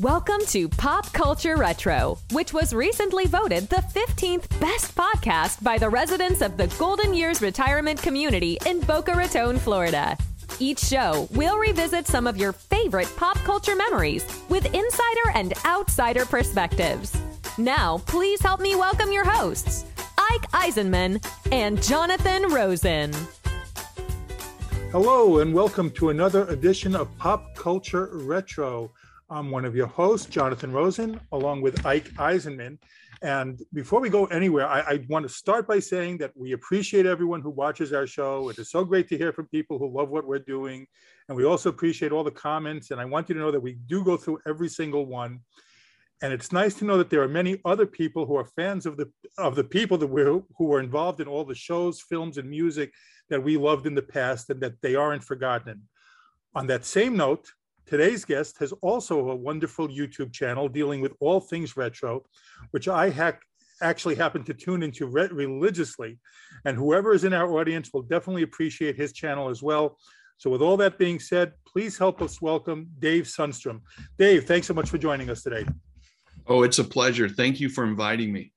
Welcome to Pop Culture Retro, which was recently voted the 15th best podcast by the residents of the Golden Years Retirement Community in Boca Raton, Florida. Each show, we'll revisit some of your favorite pop culture memories with insider and outsider perspectives. Now, please help me welcome your hosts, Ike Eisenmann and Jonathan Rosen. Hello, and welcome to another edition of Pop Culture Retro. I'm one of your hosts, Jonathan Rosen, along with Ike Eisenmann. And before we go anywhere, I, I, want to start by saying that we appreciate everyone who watches our show. It is so great to hear from people who love what we're doing. And we also appreciate all the comments. And I want you to know that we do go through every single one. And it's nice to know that there are many other people who are fans of the of the people that we're who were involved in all the shows, films, and music that we loved in the past, and that they aren't forgotten. On that same note, Today's guest has also a wonderful YouTube channel dealing with all things retro, which I hack, actually happen to tune into re- religiously. And whoever is in our audience will definitely appreciate his channel as well. So, with all that being said, please help us welcome Dave Sundstrom. Dave, thanks so much for joining us today. Oh, it's a pleasure. Thank you for inviting me.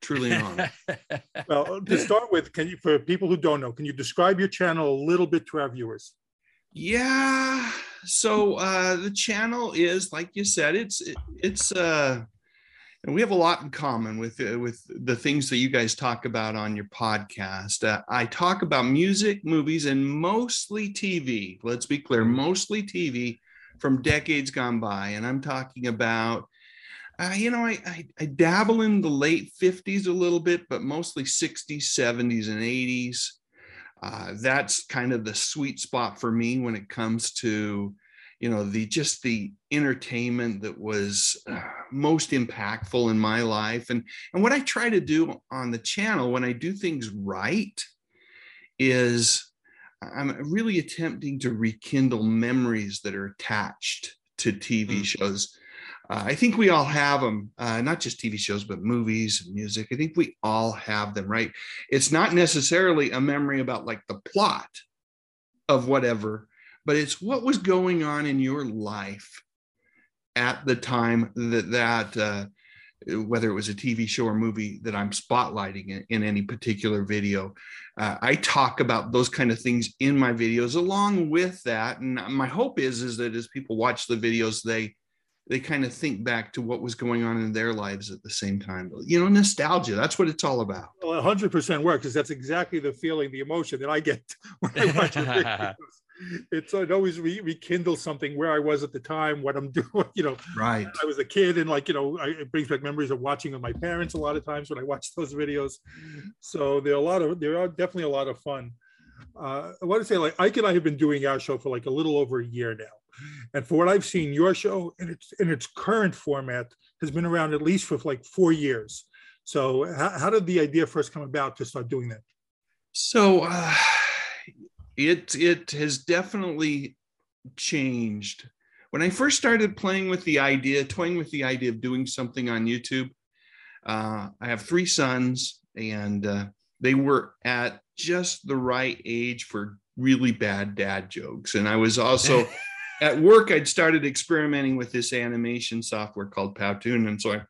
Truly an honor. well, to start with, can you, for people who don't know, can you describe your channel a little bit to our viewers? Yeah. So uh, the channel is, like you said, it's it, it's uh, and we have a lot in common with uh, with the things that you guys talk about on your podcast. Uh, I talk about music, movies, and mostly TV. Let's be clear, mostly TV from decades gone by, and I'm talking about. Uh, you know, I, I, I dabble in the late 50s a little bit, but mostly 60s, 70s, and 80s. Uh, that's kind of the sweet spot for me when it comes to you know the just the entertainment that was uh, most impactful in my life and and what i try to do on the channel when i do things right is i'm really attempting to rekindle memories that are attached to tv mm. shows uh, I think we all have them, uh, not just TV shows, but movies and music. I think we all have them, right? It's not necessarily a memory about like the plot of whatever, but it's what was going on in your life at the time that that uh, whether it was a TV show or movie that I'm spotlighting in, in any particular video. Uh, I talk about those kind of things in my videos along with that. And my hope is, is that as people watch the videos, they they kind of think back to what was going on in their lives at the same time. You know, nostalgia, that's what it's all about. Well, 100% work because that's exactly the feeling, the emotion that I get when I watch videos. It's it always re- rekindle something where I was at the time, what I'm doing. You know, right? I was a kid, and like you know, I, it brings back memories of watching with my parents a lot of times when I watch those videos. So there are a lot of there are definitely a lot of fun. Uh, I want to say like Ike and I have been doing our show for like a little over a year now and for what I've seen, your show in its in its current format has been around at least for like four years. So how, how did the idea first come about to start doing that? So uh, it it has definitely changed. When I first started playing with the idea, toying with the idea of doing something on YouTube, uh, I have three sons, and uh, they were at just the right age for really bad dad jokes. And I was also at work, I'd started experimenting with this animation software called Powtoon. And so I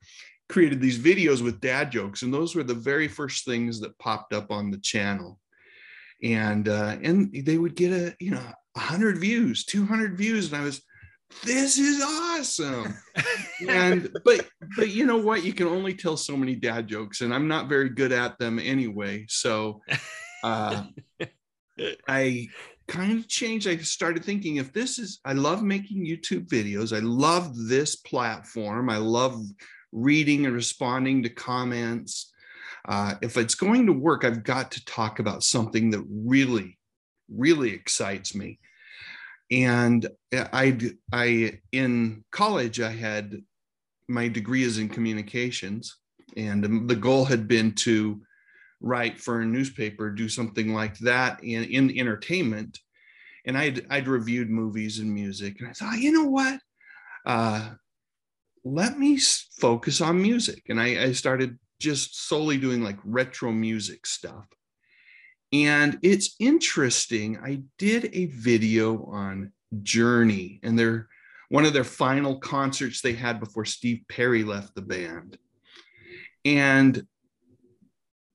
created these videos with dad jokes. And those were the very first things that popped up on the channel. And uh, and they would get a, you know, 100 views, 200 views. And I was, this is awesome. and but but you know what? You can only tell so many dad jokes, and I'm not very good at them anyway. So uh, I kind of changed. I started thinking if this is, I love making YouTube videos. I love this platform. I love reading and responding to comments. Uh, if it's going to work, I've got to talk about something that really, really excites me. And I, I in college, I had my degree is in communications, and the goal had been to write for a newspaper, do something like that in, in entertainment. And I'd, I'd reviewed movies and music, and I thought, you know what? Uh, let me focus on music. And I, I started just solely doing like retro music stuff. And it's interesting. I did a video on Journey and their one of their final concerts they had before Steve Perry left the band. And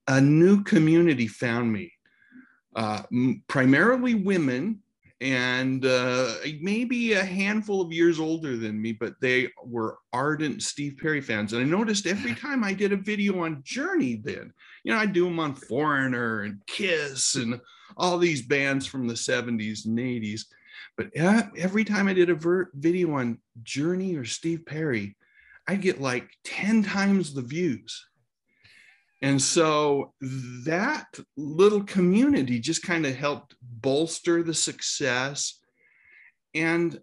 a new community found me, uh, primarily women and uh, maybe a handful of years older than me, but they were ardent Steve Perry fans. And I noticed every time I did a video on Journey, then, you know, I'd do them on Foreigner and Kiss and all these bands from the 70s and 80s. But every time I did a video on Journey or Steve Perry, I'd get like 10 times the views. And so that little community just kind of helped bolster the success. And,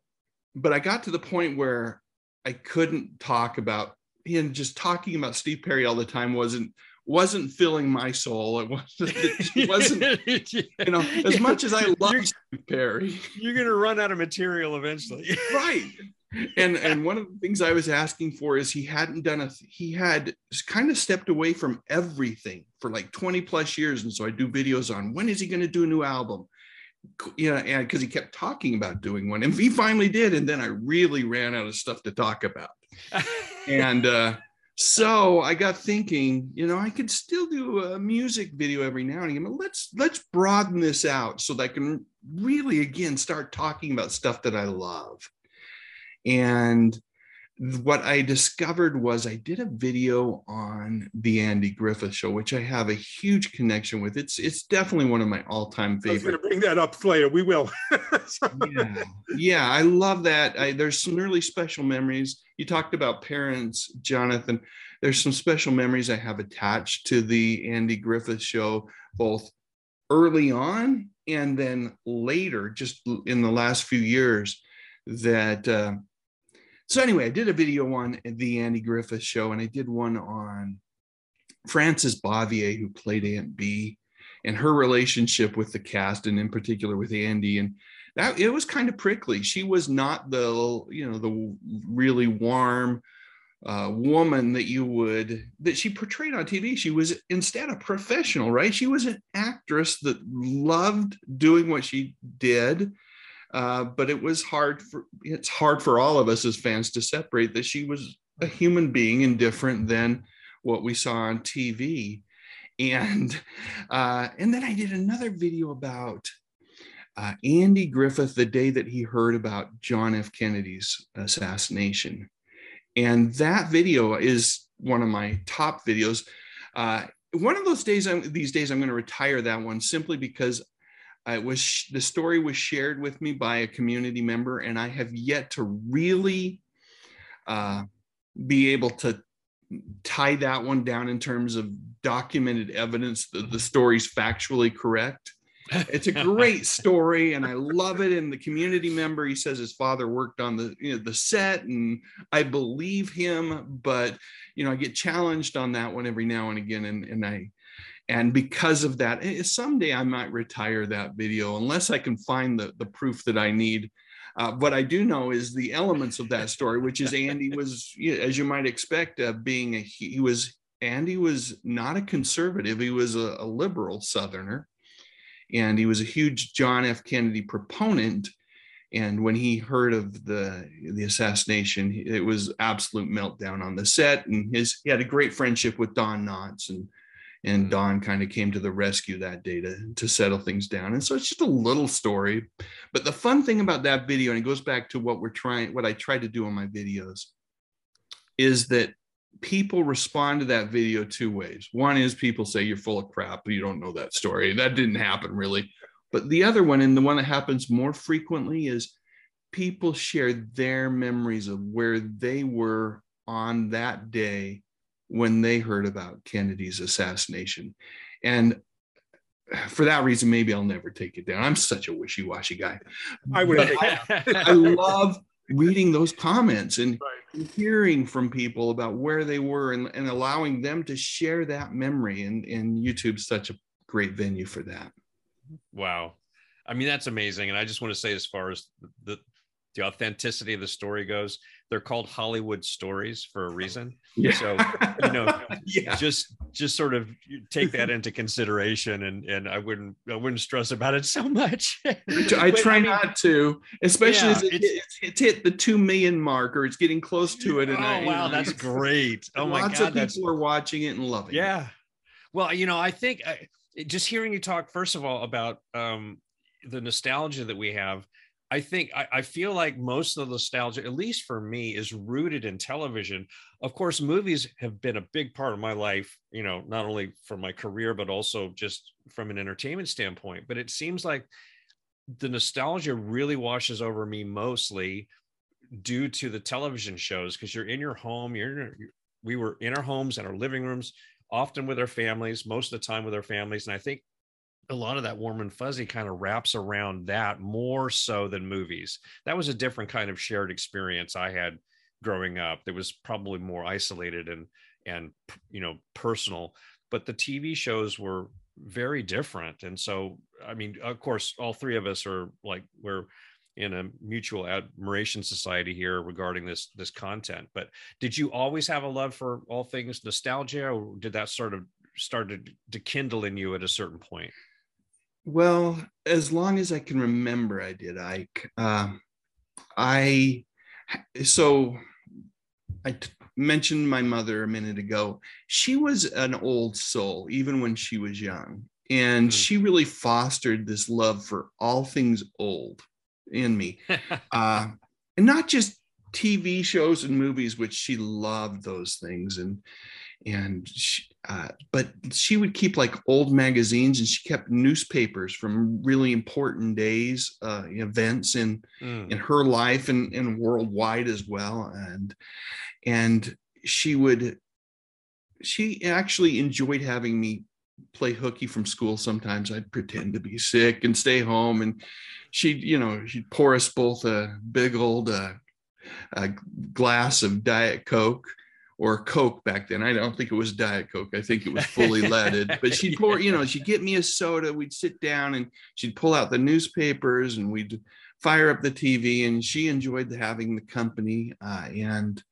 but I got to the point where I couldn't talk about, and just talking about Steve Perry all the time wasn't wasn't filling my soul. It wasn't, it wasn't you know, as much as I love Steve Perry. You're gonna run out of material eventually. right and and one of the things I was asking for is he hadn't done a he had kind of stepped away from everything for like 20 plus years. And so I do videos on when is he going to do a new album? You know and because he kept talking about doing one and he finally did. And then I really ran out of stuff to talk about. And uh so I got thinking, you know, I could still do a music video every now and again, but let's let's broaden this out so that I can really again start talking about stuff that I love. And what I discovered was I did a video on the Andy Griffith show, which I have a huge connection with. It's it's definitely one of my all-time favorites. I was going to bring that up later. We will. yeah. yeah, I love that. I, there's some really special memories. You talked about parents, Jonathan. There's some special memories I have attached to the Andy Griffith show, both early on and then later, just in the last few years. That uh, so anyway, I did a video on the Andy Griffith show, and I did one on Frances Bavier, who played Aunt Bee, and her relationship with the cast, and in particular with Andy. And that it was kind of prickly. She was not the you know the really warm uh, woman that you would that she portrayed on TV. She was instead a professional, right? She was an actress that loved doing what she did uh, but it was hard for it's hard for all of us as fans to separate that she was a human being and different than what we saw on TV. And uh, and then I did another video about uh, Andy Griffith the day that he heard about John F. Kennedy's assassination. And that video is one of my top videos. Uh, one of those days, I'm, these days, I'm going to retire that one simply because it was the story was shared with me by a community member, and I have yet to really uh, be able to tie that one down in terms of documented evidence that the story's factually correct. It's a great story, and I love it. And the community member, he says his father worked on the you know, the set, and I believe him. But you know, I get challenged on that one every now and again, and and I and because of that eh, someday i might retire that video unless i can find the, the proof that i need. Uh, what i do know is the elements of that story which is andy was as you might expect uh, being a he was andy was not a conservative. He was a, a liberal southerner. And he was a huge john f. Kennedy proponent. And when he heard of the the assassination it was absolute meltdown on the set. And his he had a great friendship with don knotts and and mm-hmm. Don kind of came to the rescue that day to, to settle things down. And so it's just a little story. But the fun thing about that video, and it goes back to what we're trying, what I try to do on my videos, is that people respond to that video two ways. One is people say you're full of crap, you don't know that story. That didn't happen really. But the other one, and the one that happens more frequently, is people share their memories of where they were on that day when they heard about Kennedy's assassination. And for that reason, maybe I'll never take it down. I'm such a wishy washy guy. I would. I, I, love reading those comments and right. hearing from people about where they were and, and allowing them to share that memory. And, and YouTube's such a great venue for that. Wow. I mean, that's amazing. And I just want to say, as far as the, the authenticity of the story goes, they're called Hollywood stories for a reason. Yeah. So you know, yeah. just just sort of take that into consideration, and and I wouldn't I wouldn't stress about it so much. I try mean, not to, especially Yeah, as it, it's- it's, hit the two million mark or it's getting close to it. Oh I, wow, that's great! Oh my lots god, of that's people are watching it and loving it. Yeah. Well, you know, I think uh, just hearing you talk, first of all, about um, the nostalgia that we have, I think I, I feel like most of the nostalgia, at least for me, is rooted in television. Of course, movies have been a big part of my life, you know, not only for my career, but also just from an entertainment standpoint. But it seems like the nostalgia really washes over me mostly due to the television shows because you're in your home you're in we were in our homes and our living rooms often with our families most of the time with our families and i think a lot of that warm and fuzzy kind of wraps around that more so than movies. That was a different kind of shared experience i had growing up that was probably more isolated and and you know personal but the tv shows were very different and so i mean of course all three of us are like we're in a mutual admiration society here regarding this this content but did you always have a love for all things nostalgia or did that sort of started to kindle in you at a certain point Well, as long as I can remember, I did. Ike. Um, I so I t- mentioned my mother a minute ago. She was an old soul, even when she was young, and Mm. she really fostered this love for all things old in me, uh, and not just TV shows and movies, which she loved those things, and and she, uh, but she would keep like old magazines and she kept newspapers from really important days uh, events in Mm. in her life and, and worldwide as well and and she would she actually enjoyed having me play hooky from school sometimes i'd pretend to be sick and stay home and she'd you know she'd pour us both a big old uh, a glass of diet coke or coke back then. I don't think it was diet coke. I think it was fully leaded. But she'd pour you know she'd get me a soda we'd sit down and she'd pull out the newspapers and we'd fire up the tv and she enjoyed having the company uh, and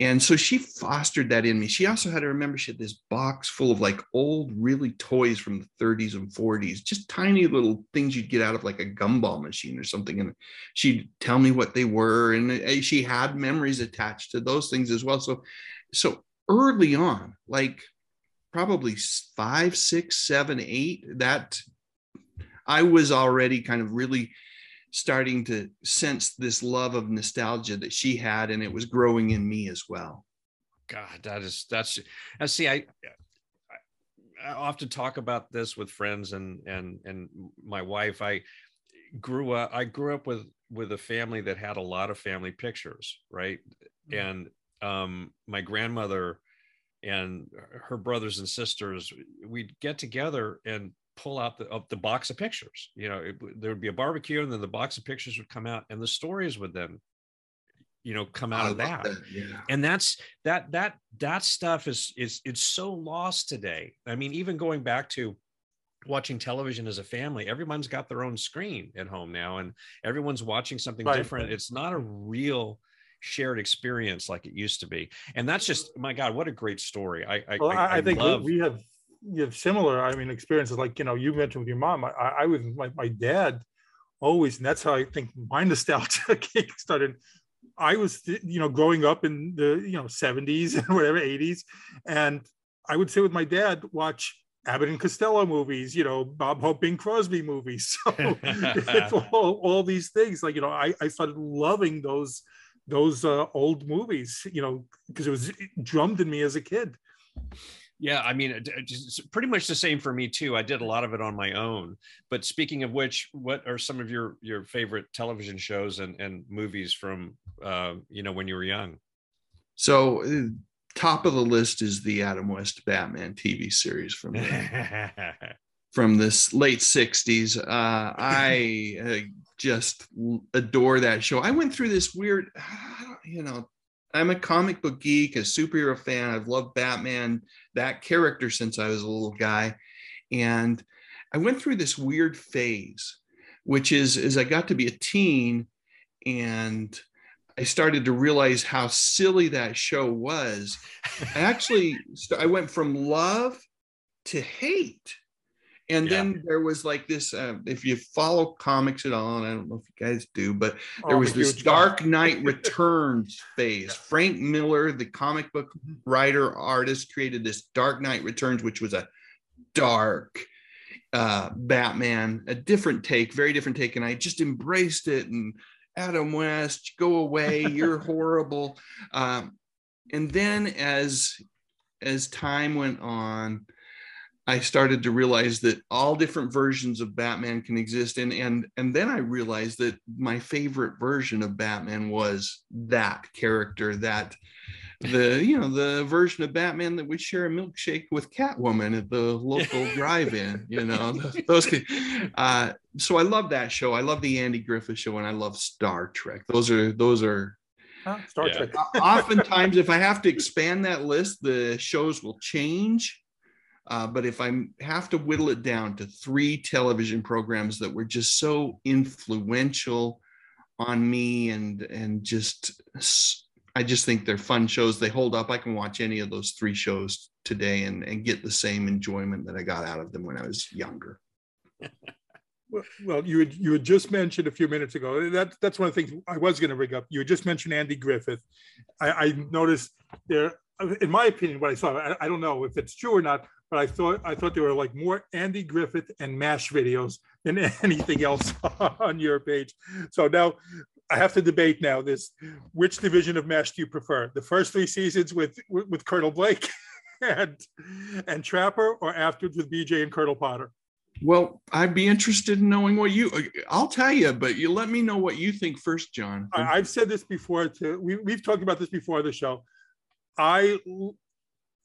and so she fostered that in me. She also had to remember she had this box full of like old really toys from the 30s and 40s just tiny little things you'd get out of like a gumball machine or something and she'd tell me what they were and uh, she had memories attached to those things as well. So so early on like probably five six seven eight that i was already kind of really starting to sense this love of nostalgia that she had and it was growing in me as well God, that is that's. I see. I, I often talk about this with friends and and and my wife. I grew up. I grew up with with a family that had a lot of family pictures, right? And um, my grandmother and her brothers and sisters, we'd get together and pull out the, of the box of pictures. You know, it, there would be a barbecue, and then the box of pictures would come out, and the stories would then, you know, come out I of love that. yeah. And that's that that that stuff is is it's so lost today. I mean even going back to watching television as a family everyone's got their own screen at home now and everyone's watching something Right. different. It's not a real shared experience like it used to be. And that's just my god what a great story. I i, Well, I, I think we- we have you have similar. I mean, experiences like you know you mentioned with your mom. I, I was my my dad always, and that's how I think my nostalgia kick started. I was you know growing up in the you know 70s and whatever 80s, and I would sit with my dad watch Abbott and Costello movies, you know, Bob Hope, Bing Crosby movies. So it's all, all these things. Like, you know, I, I started loving those those uh, old movies, you know, because it was drummed in me as a kid. Yeah, I mean, it- it just- it's pretty much the same for me too. I did a lot of it on my own. But speaking of which, what are some of your your favorite television shows and and movies from uh, you know when you were young? so uh, top of the list is the adam west batman tv series from the, from this late 60s uh, i uh, just adore that show i went through this weird you know i'm a comic book geek a superhero fan i've loved batman that character since i was a little guy and i went through this weird phase which is as i got to be a teen and I started to realize how silly that show was. I actually I went from love to hate. And yeah. then there was like this. Uh, if you follow comics at all, and I don't know if you guys do, but there oh, was this Dark Knight Returns phase. Frank Miller, the comic book writer artist, created this Dark Knight Returns, which was a dark uh, Batman, a different take, very different take, and I just embraced it. And Adam West, go away, you're horrible. Um, and then as as time went on, I started to realize that all different versions of Batman can exist, and and and then I realized that my favorite version of Batman was that character, that the you know the version of Batman that would share a milkshake with Catwoman at the local drive-in. You know those. Uh, so I love that show. I love the Andy Griffith show, and I love Star Trek. Those are those are. Star yeah. Trek. Oftentimes, if I have to expand that list, the shows will change uh, but if I have to whittle it down to three television programs that were just so influential on me and and just I just think they're fun shows. They hold up. I can watch any of those three shows today and, and get the same enjoyment that I got out of them when I was younger. well, you had, you had just mentioned a few minutes ago that that's one of the things I was going to bring up. You had just mentioned Andy Griffith. I, I noticed there, in my opinion, what I saw. I, I, don't know if it's true or not, but I thought I thought there were like more Andy Griffith and Mash videos than anything else on your page. So now I have to debate now this: which division of Mash do you prefer? The first three seasons with with, with Colonel Blake and and Trapper, or afterwards with BJ and Colonel Potter? Well, I'd be interested in knowing what you. I'll tell you, but you let me know what you think first, John. I've said this before. To we, we've talked about this before the show. I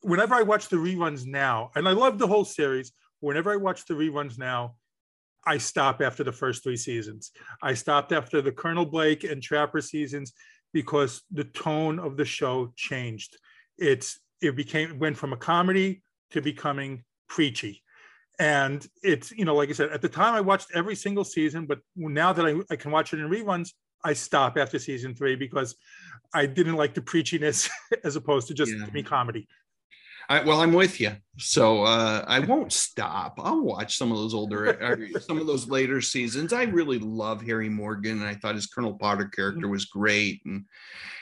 whenever I watch the reruns now, and I love the whole series, whenever I watch the reruns now, I stop after the first three seasons. I stopped after the Colonel Blake and Trapper seasons because the tone of the show changed. It's it became went from a comedy to becoming preachy. And it's, you know, like I said, at the time I watched every single season, but now that I, I can watch it in reruns, I stop after season three because I didn't like the preachiness as opposed to just yeah. comedy. I, well, I'm with you. So uh, I won't stop. I'll watch some of those older, some of those later seasons. I really love Harry Morgan, and I thought his Colonel Potter character was great. And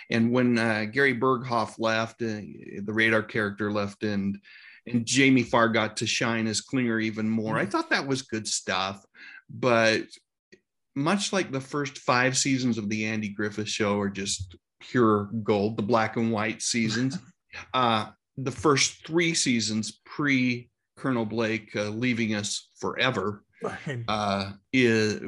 and when uh, Gary Burghoff left, uh, the Radar character left, and and Jamie Farr got to shine as Klinger even more. I mm-hmm. thought that was good stuff. But much like the first five seasons of the Andy Griffith Show are just pure gold, the black and white seasons. Uh, the first three seasons pre Colonel Blake uh, leaving us forever uh, is,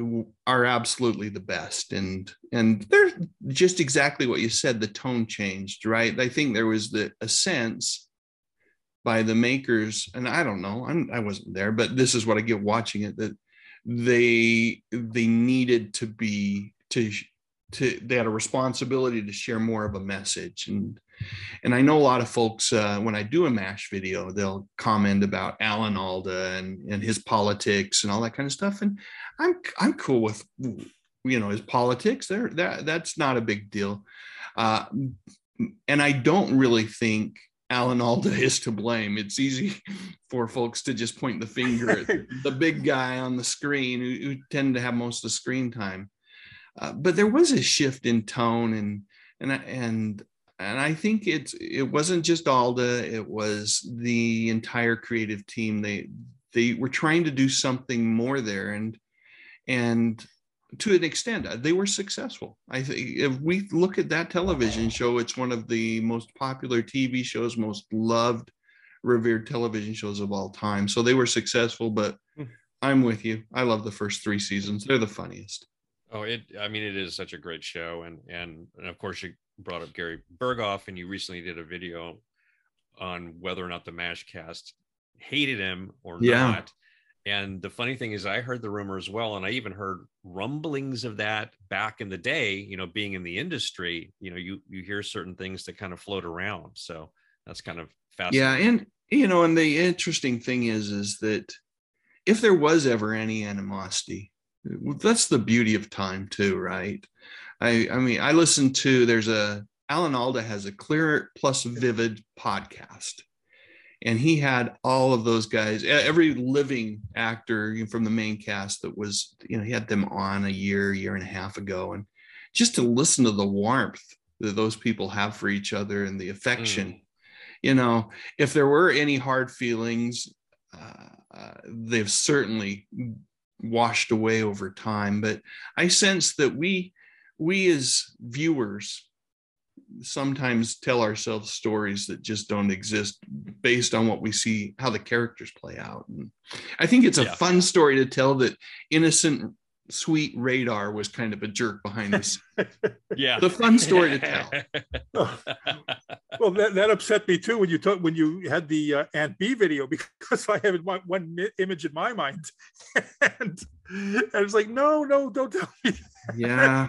are absolutely the best, and and they're just exactly what you said. The tone changed, right? I think there was the a sense by the makers, and I don't know, I'm, I wasn't there, but this is what I get watching it that they they needed to be to to they had a responsibility to share more of a message and and I know a lot of folks, uh, when I do a MASH video, they'll comment about Alan Alda and, and his politics and all that kind of stuff. And I'm, I'm cool with, you know, his politics there. That, that's not a big deal. Uh, and I don't really think Alan Alda is to blame. It's easy for folks to just point the finger at the big guy on the screen who, who tend to have most of the screen time. Uh, but there was a shift in tone and and and and I think it's it wasn't just Alda; it was the entire creative team. They they were trying to do something more there, and and to an extent, uh, they were successful. I think if we look at that television show, it's one of the most popular TV shows, most loved, revered television shows of all time. So they were successful. But hmm. I'm with you. I love the first three seasons; they're the funniest. Oh, it. I mean, it is such a great show, and and and of course you brought up Gary Burghoff, and you recently did a video on whether or not the Mash cast hated him or yeah. not. And the funny thing is, I heard the rumor as well, and I even heard rumblings of that back in the day. You know, being in the industry, you know, you you hear certain things that kind of float around. So that's kind of fascinating. Yeah, and you know, and the interesting thing is, is that if there was ever any animosity that's the beauty of time too, right? I I mean, I listen to there's a Alan Alda has a Clear Plus Vivid podcast. And he had all of those guys, every living actor from the main cast that was, you know, he had them on a year, year and a half ago. And just to listen to the warmth that those people have for each other and the affection. Mm. You know, if there were any hard feelings, uh, uh, they've certainly washed away over time. But I sense that we, we as viewers, sometimes tell ourselves stories that just don't exist based on what we see how the characters play out and i think it's a yeah. fun story to tell that innocent sweet radar was kind of a jerk behind this. Yeah. The fun story to tell. Well that, that upset me too when you took when you had the uh, aunt bee video because i have one, one image in my mind. And, and it's like no no don't tell me yeah.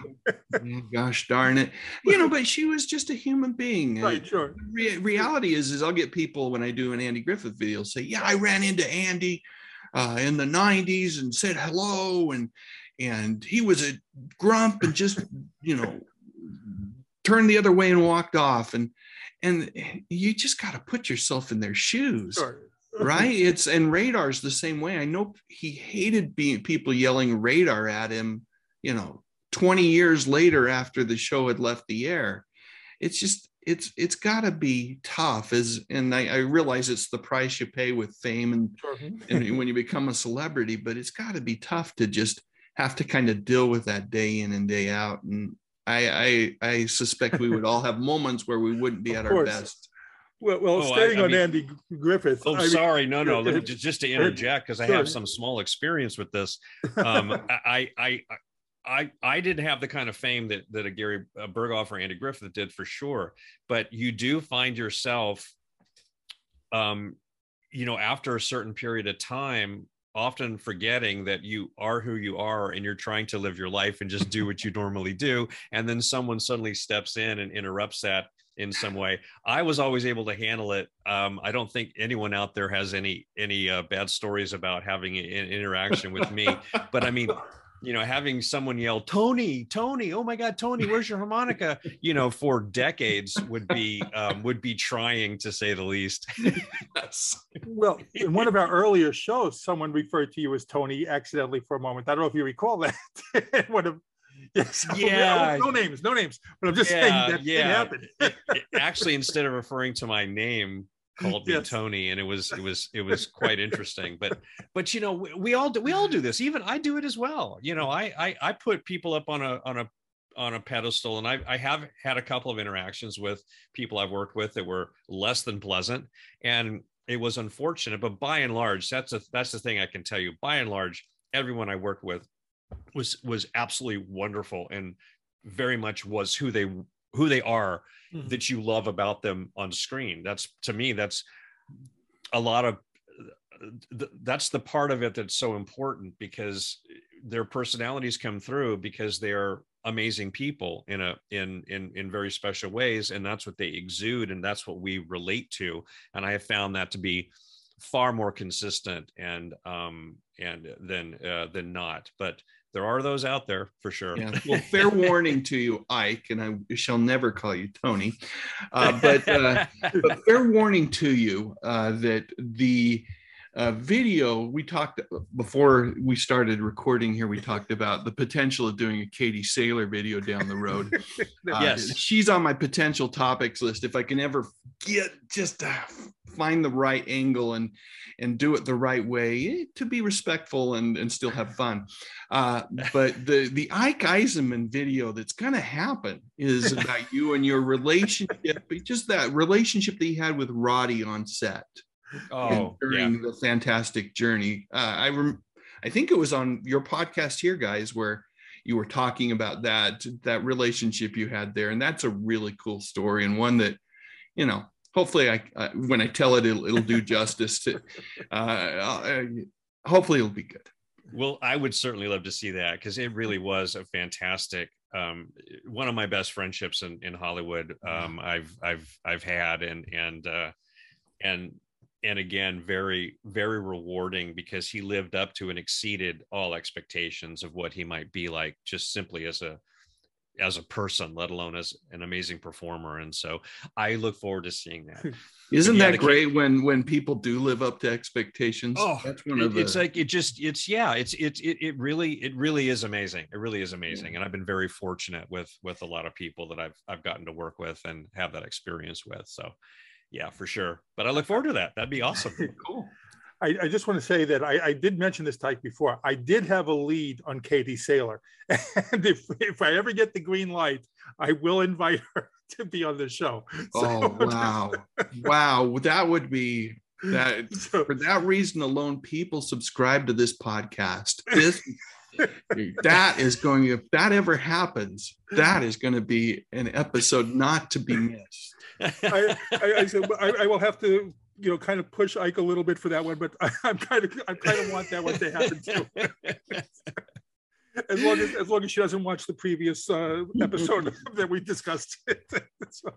gosh darn it. You know but she was just a human being. Right sure. Re- reality is is i'll get people when i do an andy griffith video say yeah i ran into andy uh, in the 90s and said hello and and he was a grump and just you know turned the other way and walked off and and you just got to put yourself in their shoes sure. right it's and radar's the same way i know he hated being people yelling radar at him you know 20 years later after the show had left the air it's just it's it's got to be tough as and I, I, realize it's the price you pay with fame and, sure. and when you become a celebrity but it's got to be tough to just have to kind of deal with that day in and day out. And I I, I suspect we would all have moments where we wouldn't be at our best. Well, well, oh, staying I, I on mean, Andy Griffith. Oh, I sorry, no, no. Let me just, just to interject because I have some small experience with this. Um, I, I, I, I didn't have the kind of fame that that a Gary Burghoff or Andy Griffith did for sure, but you do find yourself, um, you know, after a certain period of time, often forgetting that you are who you are and you're trying to live your life and just do what you normally do and then someone suddenly steps in and interrupts that in some way. I was always able to handle it um, i don't think anyone out there has any any uh, bad stories about having an interaction with me but i mean you know, having someone yell, Tony, Tony, oh my God, Tony, where's your harmonica? You know, for decades would be um, would be trying to say the least. yes. Well, in one of our earlier shows, someone referred to you as Tony accidentally for a moment. I don't know if you recall that. one of yes, yeah, no names, no names. But I'm just yeah, saying that yeah. happened. actually, instead of referring to my name, called me yes. Tony, and it was it was it was quite interesting. But but you know we, we, all do we all do this. Even I do it as well. You know I I, I put people up on a on a on a pedestal, and I I have had a couple of interactions with people I've worked with that were less than pleasant, and it was unfortunate. But by and large, that's a that's the thing I can tell you. By and large, everyone I worked with was was absolutely wonderful and very much was who they who they are mm-hmm. that you love about them on screen. That's to me that's a lot of that's the part of it that's so important because their personalities come through because they're amazing people in a in in in very special ways and that's what they exude and that's what we relate to. And i have found that to be far more consistent and um and than uh, than not. But there are those out there for sure. Yeah. Well, fair warning to you, Ike, and I shall never call you Tony, uh, but, uh, but, fair warning to you uh, that the uh, video we talked before we started recording here we talked about the potential of doing a katie saylor video down the road. Uh, yes she's on my potential topics list. If i can ever get just find the right angle and and do it the right way eh, to be respectful and and still have fun. Uh, but the the ike eisenmann video that's going to happen is about you and your relationship just that relationship that you had with roddy on set oh, during yeah. the fantastic journey. Uh, I rem- I think it was on your podcast here, guys, where you were talking about that that relationship you had there, and that's a really cool story and one that you know. Hopefully, I uh, when I tell it, it'll, it'll do justice to. Uh, uh, hopefully, it'll be good. Well, I would certainly love to see that because it really was a fantastic um, one of my best friendships in, in Hollywood um, I've I've I've had and and uh, and and again very very rewarding because he lived up to and exceeded all expectations of what he might be like just simply as a as a person let alone as an amazing performer. And so i look forward to seeing that. Isn't Yeah, that great when when people do live up to expectations? Oh, that's one of the it's like it just it's yeah it's it's it, it really it really is amazing. It really is amazing. And i've been very fortunate with with a lot of people that i've i've gotten to work with and have that experience with. So yeah for sure. But i look forward to that. That'd be awesome. Cool. I, I just want to say that I, I did mention this type before. I did have a lead on Katie Saylor. And if, if I ever get the green light, I will invite her to be on the show. oh wow. Wow. That would be that so- for that reason alone people subscribe to this podcast. This that is going if that ever happens that is going to be an episode not to be missed I, I, I said I, I will have to, you know, kind of push Ike a little bit for that one, but I, I'm kind of, I kind of want that one to happen too. As long as, as long as she doesn't watch the previous uh, episode that we discussed. So-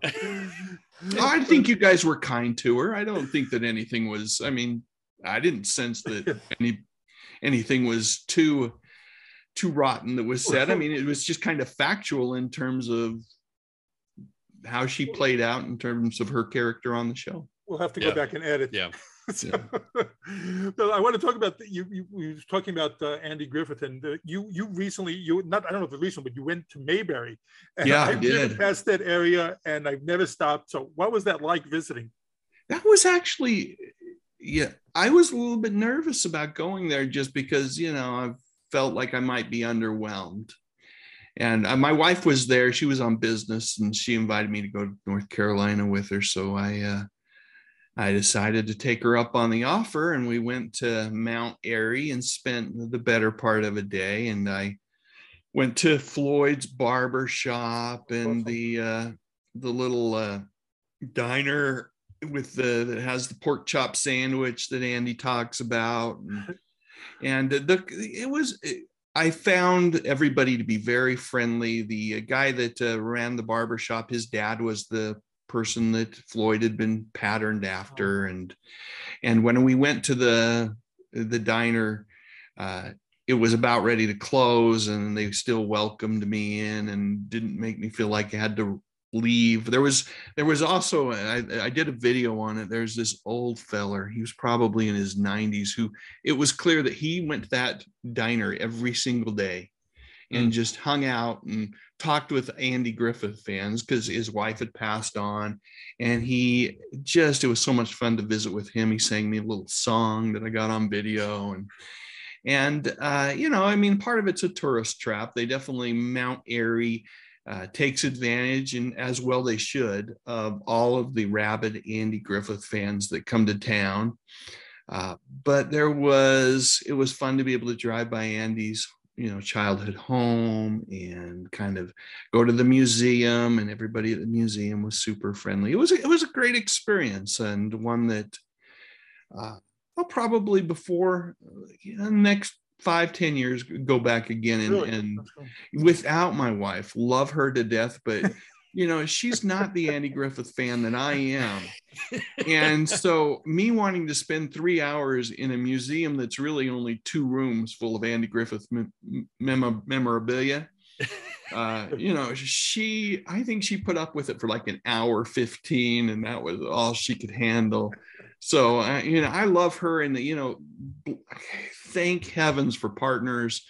i think you guys were kind to her i don't think that anything was i mean i didn't sense that any anything was too too rotten that was said i mean it was just kind of factual in terms of how she played out in terms of her character on the show We'll have to go Yeah. back and edit. yeah So, but I want to talk about the, you. You we were talking about uh, Andy Griffith, and uh, you you recently you not I don't know if it's recent, but you went to Mayberry. And Yeah, I I've driven did. past that area, and I've never stopped. So, what was that like visiting? that was actually yeah i was a little bit nervous about going there just because you know i felt like i might be underwhelmed and uh, my wife was there. She was on business and she invited me to go to north carolina with her. So i uh, i decided to take her up on the offer and we went to mount airy and spent the better part of a day. And i went to floyd's barber shop and the uh the little uh diner with the that has the pork chop sandwich that Andy talks about, and, and the it was. I found everybody to be very friendly. The uh, guy that uh, ran the barber shop, his dad was the person that Floyd had been patterned after, and and when we went to the the diner. Uh, it was about ready to close and they still welcomed me in and didn't make me feel like I had to leave. There was there was also I, I did a video on it. There's this old feller. He was probably in his 90s who it was clear that he went to that diner every single day and just hung out and talked with Andy Griffith fans because his wife had passed on. And he just it was so much fun to visit with him. He sang me a little song that I got on video and and uh, you know, I mean, part of it's a tourist trap. They definitely Mount Airy uh, takes advantage, and as well they should, of all of the rabid Andy Griffith fans that come to town. Uh, but there was, it was fun to be able to drive by Andy's, you know, childhood home and kind of go to the museum, and everybody at the museum was super friendly. It was, it was a great experience and one that. Uh, I'll probably before uh, you next five ten years go back again and, Really? and cool. without my wife love her to death but you know she's not the andy griffith fan that i am and so me wanting to spend three hours in a museum that's really only two rooms full of andy griffith mem- mem- memorabilia uh, you know she i think she put up with it for like an hour 15 and that was all she could handle so you know i love her and you know thank heavens for partners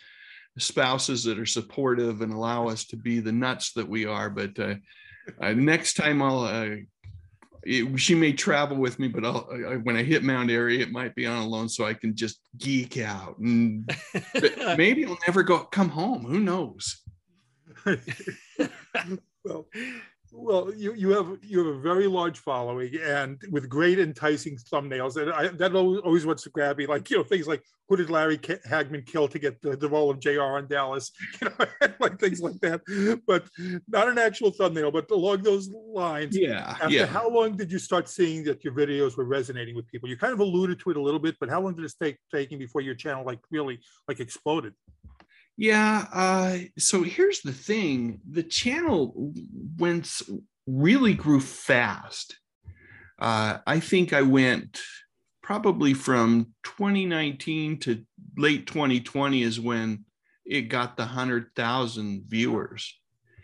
spouses that are supportive and allow us to be the nuts that we are but uh, uh, next time i'll uh, it, she may travel with me but I'll, I, when i hit mount airy it might be on alone so i can just geek out and maybe i'll never go come home who knows? Well, well, you, you have you have a very large following and with great enticing thumbnails, and I, that always, wants to grab me. Like you know things like who did Larry K- Hagman kill to get the, the role of J.R. on Dallas, you know, like things like that. But not an actual thumbnail, but along those lines. yeah After yeah how long did you start seeing that your videos were resonating with people? You kind of alluded to it a little bit, but how long did it take taking before your channel like really like exploded? Yeah. Uh, so here's the thing: the channel went really grew fast. Uh, I think I went probably from 2019 to late 2020 is when it got the 100,000 viewers.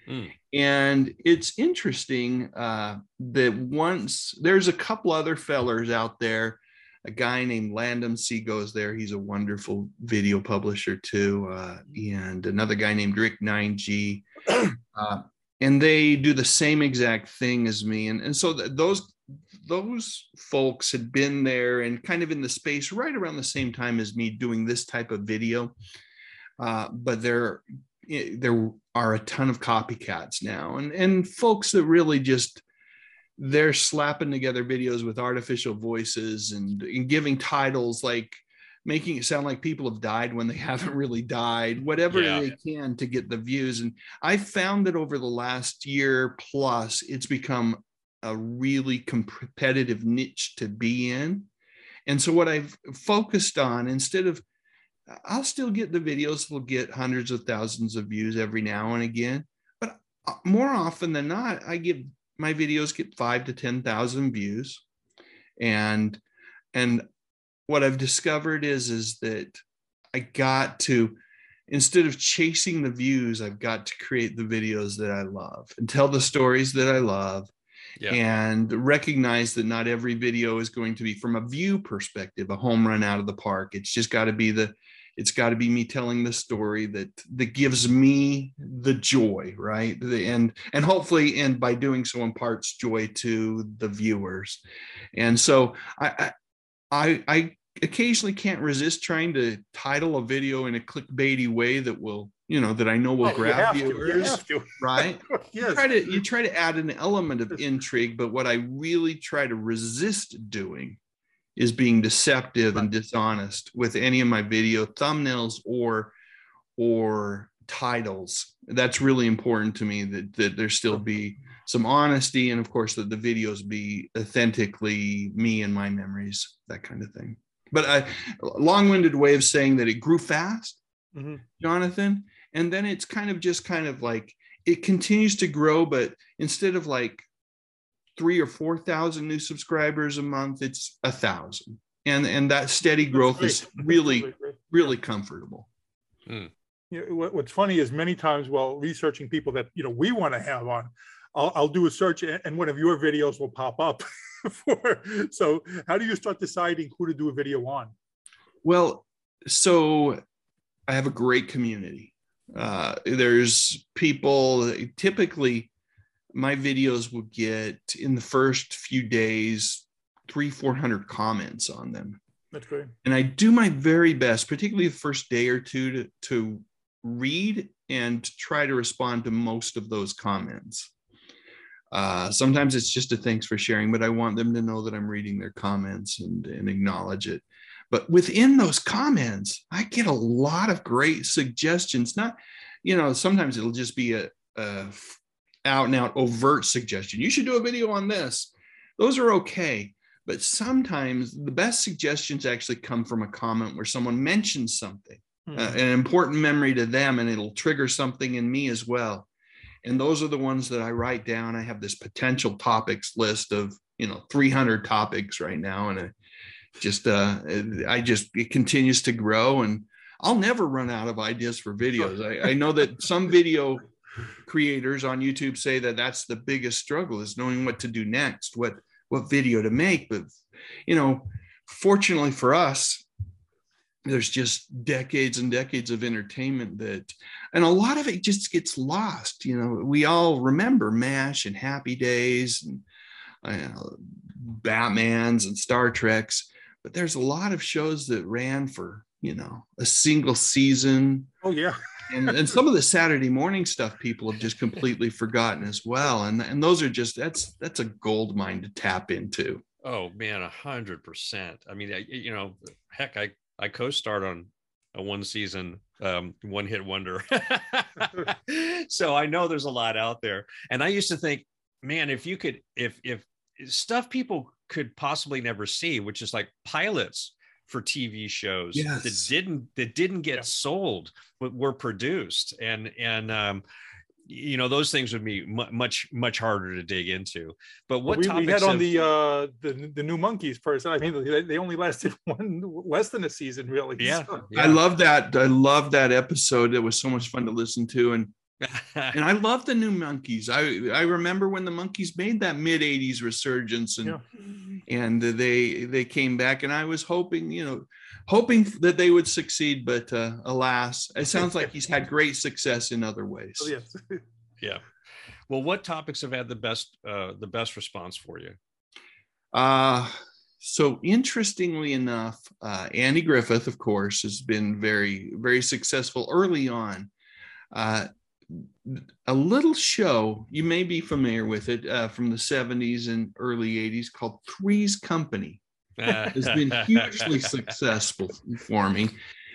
Mm. And it's interesting uh, that once there's a couple other fellers out there, a guy named Landon C goes there. He's a wonderful video publisher too, uh, and another guy named Rick 9G, uh, and they do the same exact thing as me. And and so th- those those folks had been there and kind of in the space right around the same time as me doing this type of video. Uh, but there there are a ton of copycats now and and folks that really just they're slapping together videos with artificial voices and, and giving titles like making it sound like people have died when they haven't really died whatever yeah. they can to get the views and i found that over the last year plus it's become a really competitive niche to be in and so what i've focused on instead of I'll still get the videos will get hundreds of thousands of views every now and again. But uh, more often than not, I give my videos get five to 10,000 views. And, and what I've discovered is, is that I got to, instead of chasing the views, I've got to create the videos that I love and tell the stories that I love yeah. and recognize that not every video is going to be from a view perspective a home run out of the park it's just got to be the it's got to be me telling the story that that gives me the joy right? The, and and hopefully and by doing so imparts joy to the viewers. And so i i i occasionally can't resist trying to title a video in a clickbaity way that will you know that i know will grab viewers right? Yes. you try to you try to add an element of intrigue but what i really try to resist doing is being deceptive and dishonest with any of my video thumbnails or or titles. That's really important to me that that there still be some honesty and of course that the videos be authentically me and my memories that kind of thing. But a long-winded way of saying that it grew fast mm-hmm. jonathan and then it's kind of just kind of like it continues to grow but instead of like three or four thousand new subscribers a month, it's a thousand. And and that steady growth is really, really comfortable. Hmm. You know, what's funny is many times while researching people that you know we want to have on, I'll, I'll do a search and one of your videos will pop up. for so how do you start deciding who to do a video on? Well, so I have a great community. Uh, there's people typically my videos will get in the first few days three, 400 comments on them. That's great. And I do my very best, particularly the first day or two, to, to read and try to respond to most of those comments. Uh, sometimes it's just a thanks for sharing, but I want them to know that I'm reading their comments and, and acknowledge it. But within those comments, I get a lot of great suggestions. Not, you know, sometimes it'll just be a, a out and out overt suggestion. You should do a video on this. Those are okay. But sometimes the best suggestions actually come from a comment where someone mentions something, mm-hmm. uh, an important memory to them, and it'll trigger something in me as well. And those are the ones that I write down. I have this potential topics list of, you know, 300 topics right now. And it just, uh, I just, it continues to grow. And I'll never run out of ideas for videos. I, I know that some video creators on YouTube say that that's the biggest struggle is knowing what to do next, what what video to make. But you know, fortunately for us, there's just decades and decades of entertainment that, and a lot of it just gets lost. You know, we all remember MASH and Happy Days and uh, Batman's and Star Treks, but there's a lot of shows that ran for you know a single season. Oh yeah and, and some of the Saturday morning stuff people have just completely forgotten as well. And and those are just that's that's a gold mine to tap into. Oh man, a hundred percent. I mean, I, you know, heck, I I co-starred on a one season um, one hit wonder. so I know there's a lot out there. And I used to think, man, if you could, if if stuff people could possibly never see, which is like pilots for TV shows yes. that didn't that didn't get yeah. sold but were produced and and um, you know those things would be much much harder to dig into but what we, we had on have- the uh the the new Monkees person. I mean, they, they only lasted one less than a season, really. yeah, So- I love that. I love that episode. It was so much fun to listen to, and and I love the new Monkees. I I remember when the Monkees made that mid '80s resurgence, and Yeah. and they they came back, and I was hoping, you know, hoping that they would succeed, but uh, alas, it sounds like he's had great success in other ways. So, yes. yeah well what topics have had the best uh the best response for you Uh, so interestingly enough, uh, Andy Griffith, of course, has been very, very successful early on. Uh, a little show, you may be familiar with it uh, from the 70s and early 80s called Three's Company has been hugely successful for me.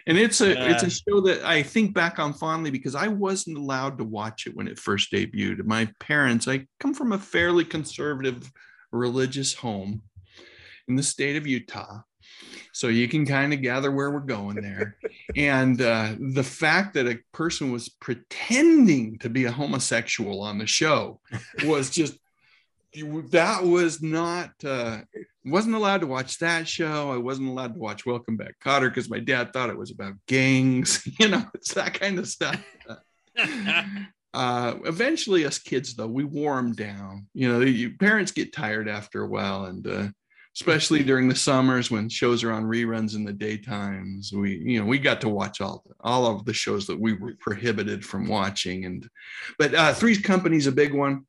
And it's a it's a show that I think back on fondly because I wasn't allowed to watch it when it first debuted. My parents, I come from a fairly conservative religious home in the state of Utah. So you can kind of gather where we're going there. and uh, the fact that a person was pretending to be a homosexual on the show was just that was not uh, wasn't allowed to watch that show. I wasn't allowed to watch Welcome Back Kotter because my dad thought it was about gangs. You know, it's that kind of stuff. uh, eventually, us kids though, we wore them down. You know, you, parents get tired after a while, and uh, especially during the summers when shows are on reruns in the daytimes, we you know we got to watch all all of the shows that we were prohibited from watching. And but uh, Three's Company's a big one.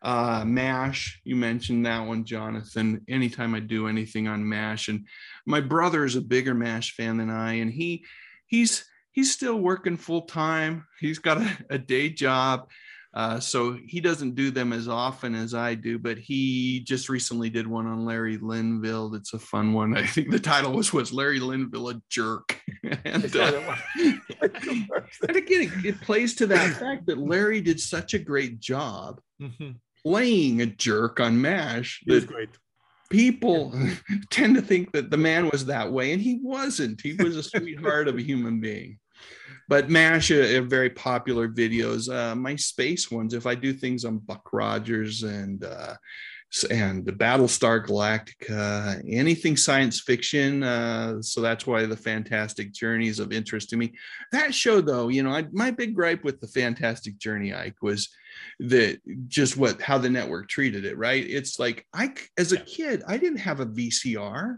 Uh mash you mentioned that one jonathan. Anytime i do anything on mash and my brother is a bigger mash fan than i and he he's he's still working full time he's got a, a day job uh, so he doesn't do them as often as I do, but he just recently did one on Larry Linville. It's a fun one. I think the title was "Was Larry Linville a Jerk?" and, uh, and again, it, it plays to that fact that Larry did such a great job Mhm. playing a jerk on MASH that great. people tend to think that the man was that way, and he wasn't. He was a sweetheart of a human being. But MASH are, are very popular videos. Uh, my space ones, if I do things on Buck Rogers and uh, and the Battlestar Galactica, anything science fiction. Uh, so that's why the Fantastic Journey is of interest to me. That show, though, you know, I, my big gripe with the Fantastic Journey, Ike, was that just what how the network treated it. Right? It's like I, as a kid, I didn't have a VCR.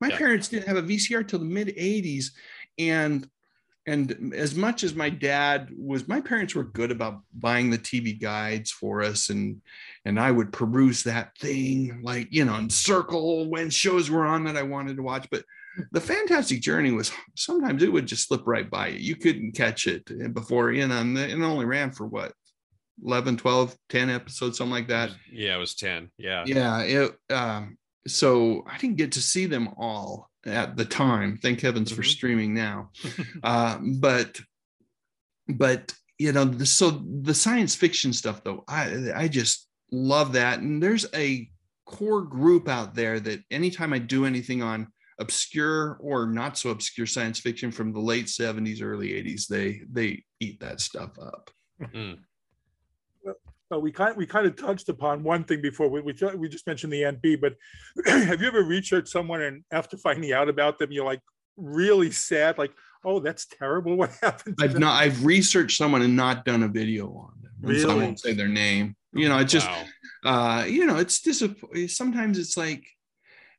My Yeah. parents didn't have a VCR till the mid '80s, and and as much as my dad was my parents were good about buying the tv guides for us and and i would peruse that thing like you know and circle when shows were on that i wanted to watch. But the fantastic journey was sometimes it would just slip right by you. You couldn't catch it before you know and it only ran for what 11 12 10 episodes something like that? Yeah it was 10 yeah. Yeah it um so i didn't get to see them all at the time thank heavens for Mhm. streaming now uh, but but you know the, so the science fiction stuff though i i just love that and there's a core group out there that anytime i do anything on obscure or not so obscure science fiction from the late 70s early 80s they they eat that stuff up Mm. Uh, we kind we kind of touched upon one thing before. We we, we just mentioned the NB, but have you ever researched someone and after finding out about them, you're like really sad, like, oh, that's terrible. What happened? i've them?" not i've researched someone and not done a video on them and so i Really? won't say their name you know it just Wow. uh, you know, it's disappointing. Sometimes it's like,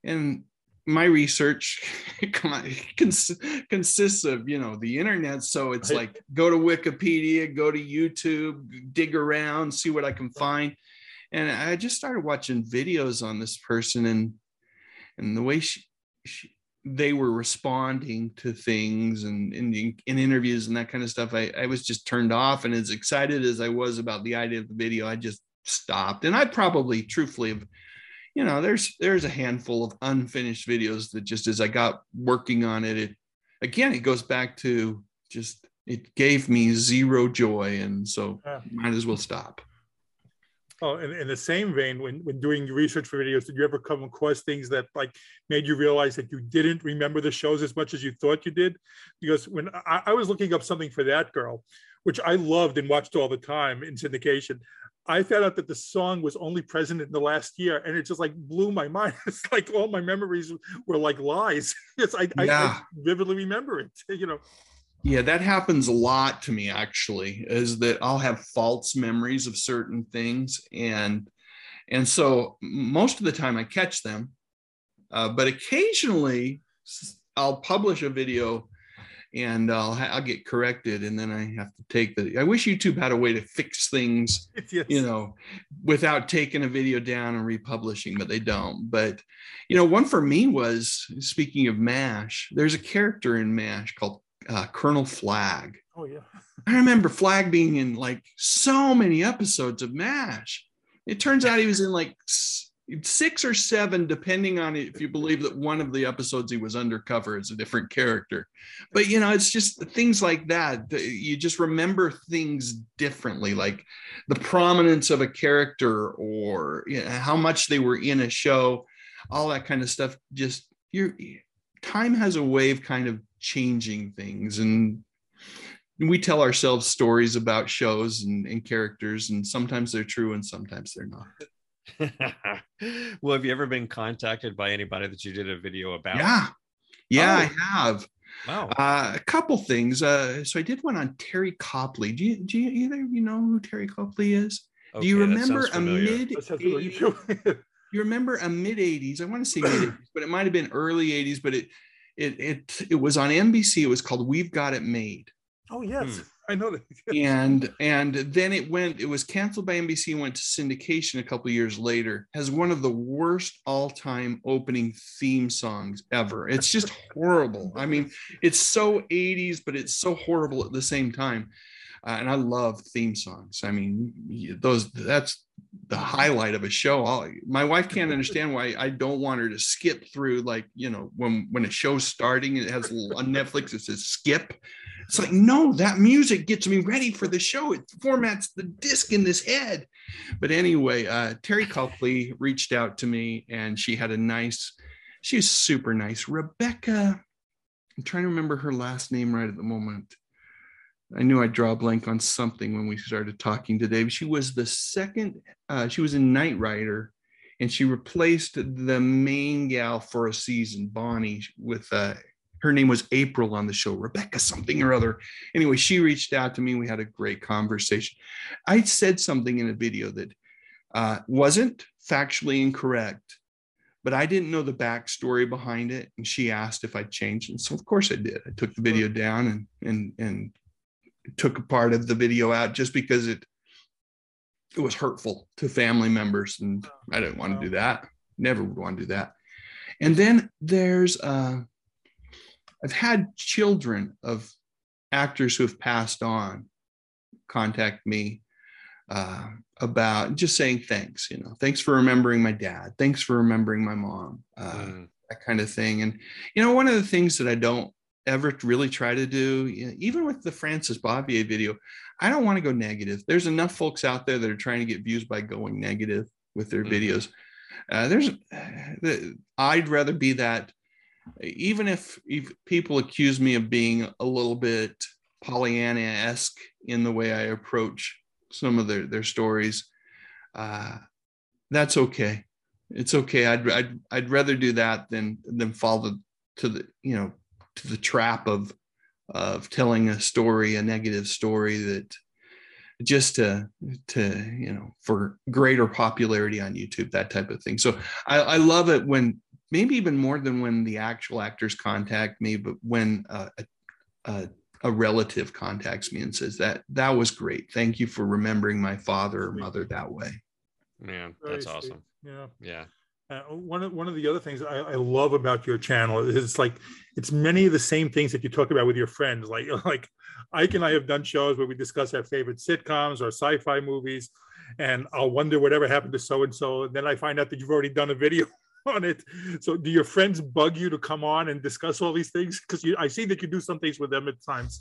and my research cons- consists of you know the internet. So it's like go to Wikipedia, go to YouTube, dig around, see what I can find. And I just started watching videos on this person, and and the way she, she they were responding to things and in, in interviews and that kind of stuff, I, I was just turned off. And as excited as I was about the idea of the video, I just stopped. And I probably, truthfully, have, you know, there's there's a handful of unfinished videos that just as I got working on it, it again, it goes back to just it gave me zero joy, and so Yeah. might as well stop. Oh, in, in the same vein, when, when doing research for videos, did you ever come across things that like made you realize that you didn't remember the shows as much as you thought you did? Because when I, I was looking up something for that girl, which I loved and watched all the time in syndication, I found out that the song was only present in the last year, and it just like blew my mind. It's like all my memories were like lies. It's I, yeah. I, I vividly remember it. You know. Yeah, that happens a lot to me actually, is that I'll have false memories of certain things. And and so most of the time I catch them. Uh, but occasionally I'll publish a video and I'll, I'll get corrected and then I have to take the I wish YouTube had a way to fix things yes. you know without taking a video down and republishing but they don't but you know one for me was speaking of mash there's a character in mash called uh, Colonel Flagg. Oh yeah. I remember Flagg being in like so many episodes of MASH. It turns out he was in like six or seven, depending on if you believe that one of the episodes he was undercover as a different character. But you know, it's just things like that. You just remember things differently, like the prominence of a character or you know, how much they were in a show, all that kind of stuff. Just your time has a way of kind of changing things and we tell ourselves stories about shows and, and characters and sometimes they're true and sometimes they're not well have you ever been contacted by anybody that you did a video about yeah yeah oh. i have Wow. Uh, a couple things. Uh, so I did one on Teri Copley. Do you, do you either you know who Teri Copley is? Okay, do you remember a mid you remember a mid 80s? I want to say mid 80s, but it might have been early 80s, but it it it it was on NBC. It was called We've Got It Made. Oh yes, hmm. I know that. and and then it went. It was canceled by NBC went to syndication a couple years later. Has one of the worst all-time opening theme songs ever. It's just horrible. I mean, it's so 80s, but it's so horrible at the same time. Uh, and I love theme songs. I mean, those that's the highlight of a show. I'll, my wife can't understand why I don't want her to skip through like you know when when a show's starting it has on Netflix it says skip. It's like no, that music gets me ready for the show. It formats the disc in this head. But anyway, uh, Teri Copley reached out to me and she had a nice. She was super nice, Rebecca. I'm trying to remember her last name right at the moment. I knew I'd draw a blank on something when we started talking today. But she was the second, uh, she was in Knight Rider and she replaced the main gal for a season, Bonnie, with uh, her name was April on the show, Rebecca something or other. Anyway, she reached out to me. We had a great conversation. I said something in a video that uh, wasn't factually incorrect, but I didn't know the backstory behind it. And she asked if I'd changed. And so, of course, I did. I took the video down and, and, and took a part of the video out just because it it was hurtful to family members and i didn't want to do that never would want to do that and then there's uh i've had children of actors who have passed on contact me uh, about just saying thanks you know thanks for remembering my dad thanks for remembering my mom uh, mm. that kind of thing and you know one of the things that i don't ever really try to do, even with the Frances Bavier video, I don't want to go negative. There's enough folks out there that are trying to get views by going negative with their mm-hmm. videos. Uh, there's, I'd rather be that, even if, if people accuse me of being a little bit Pollyanna esque in the way I approach some of their, their stories, uh, that's okay. It's okay. I'd, I'd, I'd rather do that than, than fall to the, you know, to the trap of of telling a story, a negative story that just to to you know for greater popularity on YouTube, that type of thing. So I, I love it when maybe even more than when the actual actors contact me, but when uh, a, a, a relative contacts me and says that that was great. Thank you for remembering my father or mother that way. Man, that's awesome. Yeah. Yeah. Uh, one of one of the other things I, I, love about your channel is like it's many of the same things that you talk about with your friends. Like like Ike and I have done shows where we discuss our favorite sitcoms or sci-fi movies, and I'll wonder whatever happened to so and so. And then I find out that you've already done a video on it. So do your friends bug you to come on and discuss all these things? Because I see that you do some things with them at times.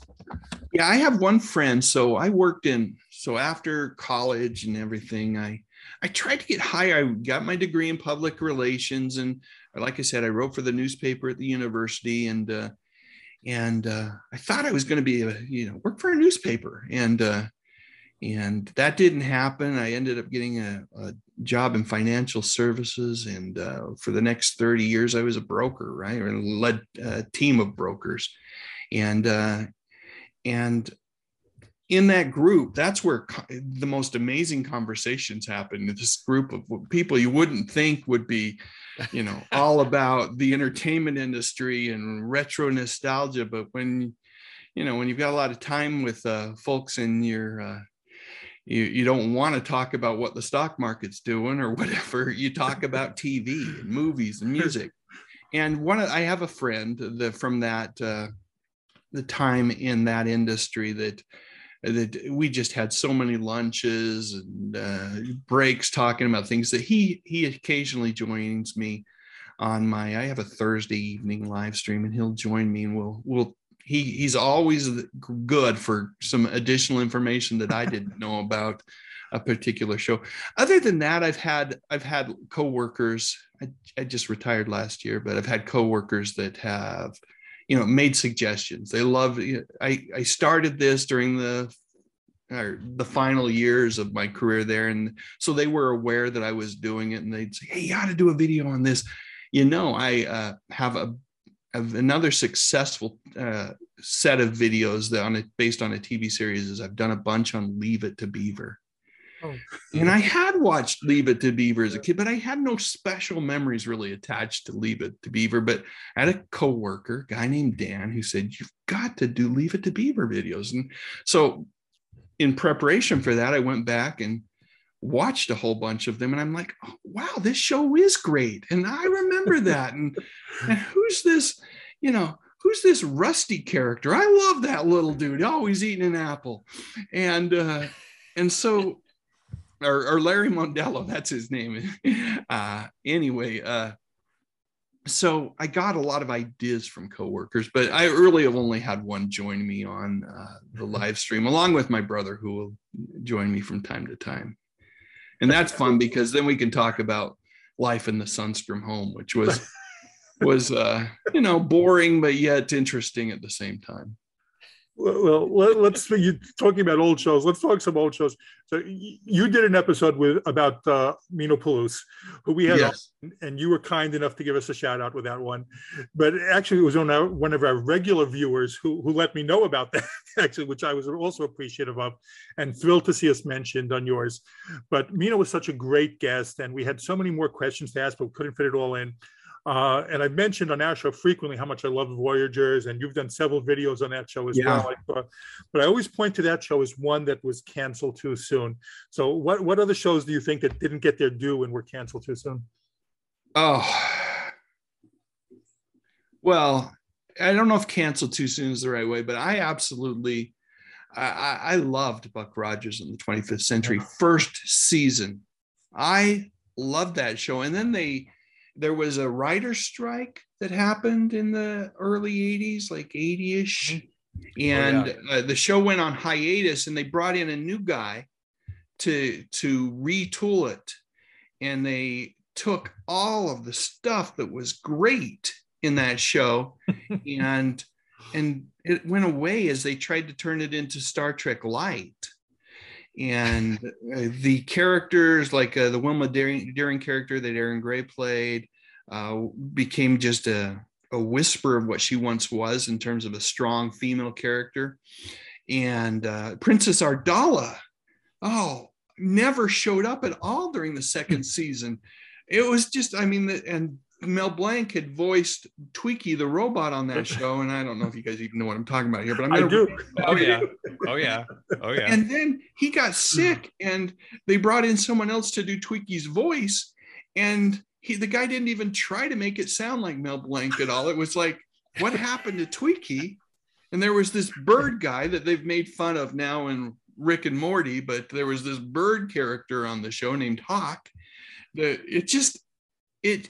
Yeah, I have one friend. So I worked in so after college and everything, I I tried to get higher. I got my degree in public relations, and like I said, I wrote for the newspaper at the university, and uh, and uh, I thought I was going to be a you know work for a newspaper, and uh, and that didn't happen. I ended up getting a, a job in financial services, and uh, for the next thirty years, I was a broker, right, or led a team of brokers, and uh, and in that group, that's where co- the most amazing conversations happen. This group of people you wouldn't think would be, you know, all about the entertainment industry and retro nostalgia. But when, you know, when you've got a lot of time with uh, folks in your, uh, you, you don't want to talk about what the stock market's doing or whatever. You talk about TV and movies and music. And one, I have a friend that from that, uh, the time in that industry that that we just had so many lunches and uh, breaks talking about things that he he occasionally joins me on my I have a Thursday evening live stream and he'll join me and we'll we'll he he's always good for some additional information that I didn't know about a particular show. Other than that, I've had I've had coworkers. I, I just retired last year, but I've had coworkers that have you know made suggestions they love i i started this during the or the final years of my career there and so they were aware that i was doing it and they'd say hey you ought to do a video on this you know i uh, have a another successful uh, set of videos that on it based on a tv series is i've done a bunch on leave it to beaver Oh. And I had watched Leave It to Beaver as a kid, but I had no special memories really attached to Leave It to Beaver. But I had a coworker, guy named Dan, who said, You've got to do Leave It to Beaver videos. And so in preparation for that, I went back and watched a whole bunch of them. And I'm like, oh, wow, this show is great. And I remember that. And, and who's this, you know, who's this rusty character? I love that little dude, always eating an apple. And uh, and so or, or Larry Mondello, that's his name. Uh, anyway, uh, so I got a lot of ideas from coworkers, but I really have only had one join me on uh, the live stream, along with my brother, who will join me from time to time. And that's fun because then we can talk about life in the Sundstrom home, which was was uh, you know boring but yet interesting at the same time well let, us you talking about old shows let's talk some old shows. So you did an episode with about uh, Meeno Peluce, who we had yes. on, and you were kind enough to give us a shout out with that one. But actually it was on our, one of our regular viewers who, who let me know about that actually which i was also appreciative of and thrilled to see us mentioned on yours. But Meeno was such a great guest and we had so many more questions to ask but we couldn't fit it all in uh, and I've mentioned on our show frequently how much I love Voyagers, and you've done several videos on that show as yeah. well. but I always point to that show as one that was canceled too soon. So, what what other shows do you think that didn't get their due and were canceled too soon? Oh, well, I don't know if canceled too soon is the right way, but I absolutely, I, I loved Buck Rogers in the 25th Century first season. I loved that show, and then they there was a writer strike that happened in the early 80s like 80ish mm-hmm. and oh, yeah. uh, the show went on hiatus and they brought in a new guy to to retool it and they took all of the stuff that was great in that show and and it went away as they tried to turn it into Star Trek Light and uh, the characters like uh, the Wilma Deering, Deering, character that Erin Gray played uh, became just a, a whisper of what she once was in terms of a strong female character. And uh, Princess Ardala, oh, never showed up at all during the second season. It was just, I mean, and Mel Blanc had voiced Twiki the robot on that show, and I don't know if you guys even know what I'm talking about here, but I'm gonna. I do. Oh yeah. Oh yeah. Oh yeah. And then he got hmm. sick, and they brought in someone else to do Twiki's voice, and he the guy didn't even try to make it sound like Mel Blanc at all. It was like, what happened to Twiki? And there was this bird guy that they've made fun of now in Rick and Morty, but there was this bird character on the show named Hawk. That it just it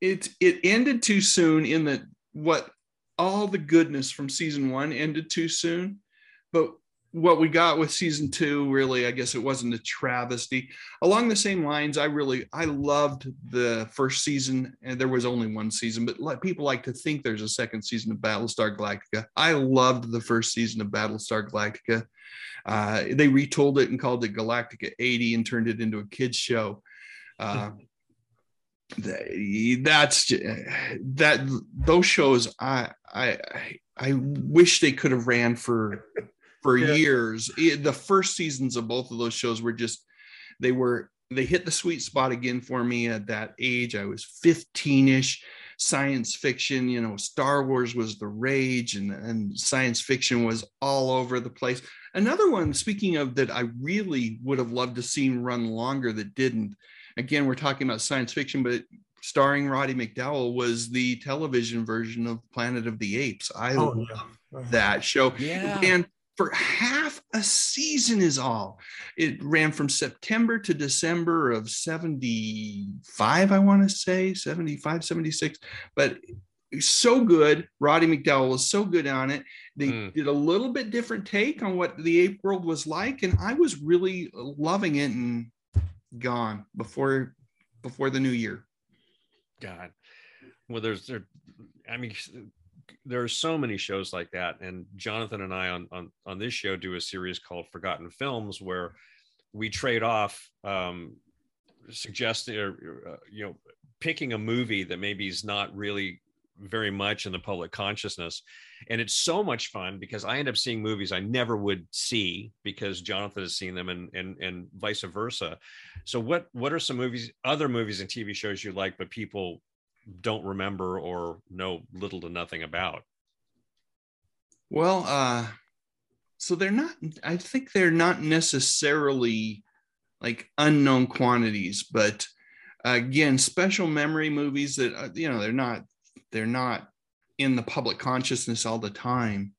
it it ended too soon in that what all the goodness from season one ended too soon. But what we got with season two really i guess it wasn't a travesty. Along the same lines i really i loved the first season and there was only one season but people like to think there's a second season of battlestar galactica. I loved the first season of battlestar galactica. Uh, they retooled it and called it galactica 80 and turned it into a kids show. Uh, that's that those shows I I I wish they could have ran for for yeah. years. The first seasons of both of those shows were just they were they hit the sweet spot again for me at that age. I was 15ish. Science fiction, you know, Star Wars was the rage and, and science fiction was all over the place. Another one, speaking of that, I really would have loved to seen run longer that didn't. Again, we're talking about science fiction, but starring Roddy McDowall was the television version of Planet of the Apes. I oh, love yeah. that show. Yeah. And for half a season is all. It ran from September to December of 75, I want to say, 75, 76. But so good. Roddy McDowall was so good on it. They mm. did a little bit different take on what the ape world was like. And I was really loving it and gone before before the new year. God. Well, there's there I mean there are so many shows like that and jonathan and i on on, on this show do a series called forgotten films where we trade off um suggesting or uh, you know picking a movie that maybe is not really very much in the public consciousness and it's so much fun because i end up seeing movies i never would see because jonathan has seen them and and and vice versa so what what are some movies other movies and tv shows you like but people don't remember or know little to nothing about? Well, uh, so they're not, I think they're not necessarily like unknown quantities, but again, special memory movies that, uh, you know, they're not, they're not in the public consciousness all the time.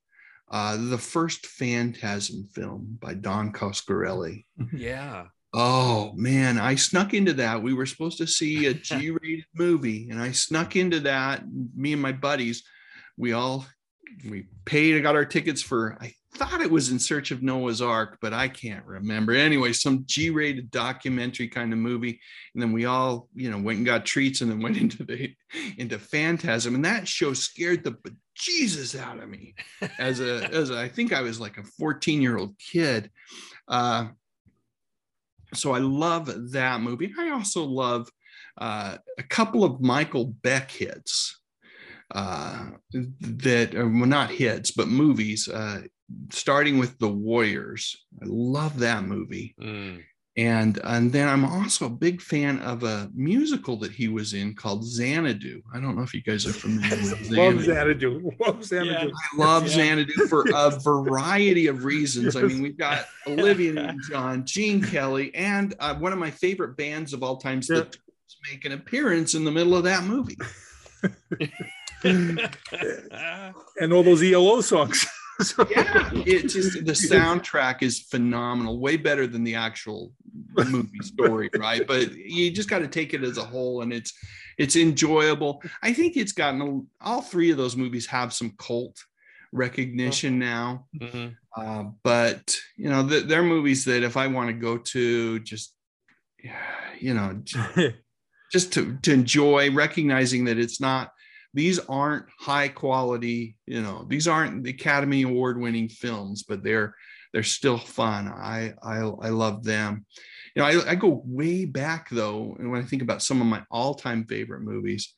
Uh, the first Phantasm film by Don Coscarelli. Yeah. Oh man, I snuck into that. We were supposed to see a G-rated movie, and I snuck into that. Me and my buddies, we all we paid. I got our tickets for. I thought it was in search of Noah's Ark, but I can't remember. Anyway, some G-rated documentary kind of movie, and then we all, you know, went and got treats, and then went into the into Phantasm, and that show scared the Jesus out of me as a as a, I think I was like a 14 year old kid. Uh, so I love that movie. I also love uh, a couple of Michael Beck hits uh, that are well, not hits, but movies, uh, starting with The Warriors. I love that movie. Mm and and then I'm also a big fan of a musical that he was in called Xanadu. I don't know if you guys are familiar with Xanadu. love Xanadu. Love Xanadu. Yeah. I love yeah. Xanadu for a variety of reasons. I mean, we've got Olivia Newton-John, Gene Kelly, and uh, one of my favorite bands of all times, yeah. the make an appearance in the middle of that movie. and all those ELO songs. Yeah, it just the soundtrack is phenomenal, way better than the actual movie story, right? But you just got to take it as a whole, and it's it's enjoyable. I think it's gotten a, all three of those movies have some cult recognition mm-hmm. now, mm-hmm. Uh, but you know they're movies that if I want to go to, just you know, just to to enjoy, recognizing that it's not these aren't high quality you know these aren't the academy award winning films but they're they're still fun i i, I love them you know I, I go way back though and when i think about some of my all-time favorite movies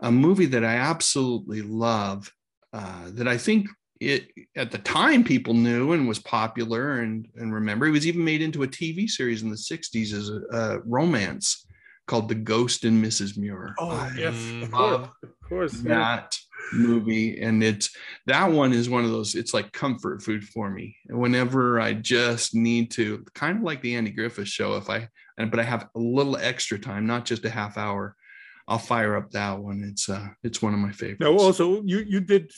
a movie that i absolutely love uh, that i think it at the time people knew and was popular and and remember it was even made into a tv series in the 60s as a, a romance called The Ghost and Mrs. Muir. Oh, I yes, of course, of course. That movie, and it's that one is one of those. It's like comfort food for me. And whenever I just need to, kind of like the Andy Griffith Show, if I, but I have a little extra time, not just a half hour, I'll fire up that one. It's uh, it's one of my favorites. Now, also, you you did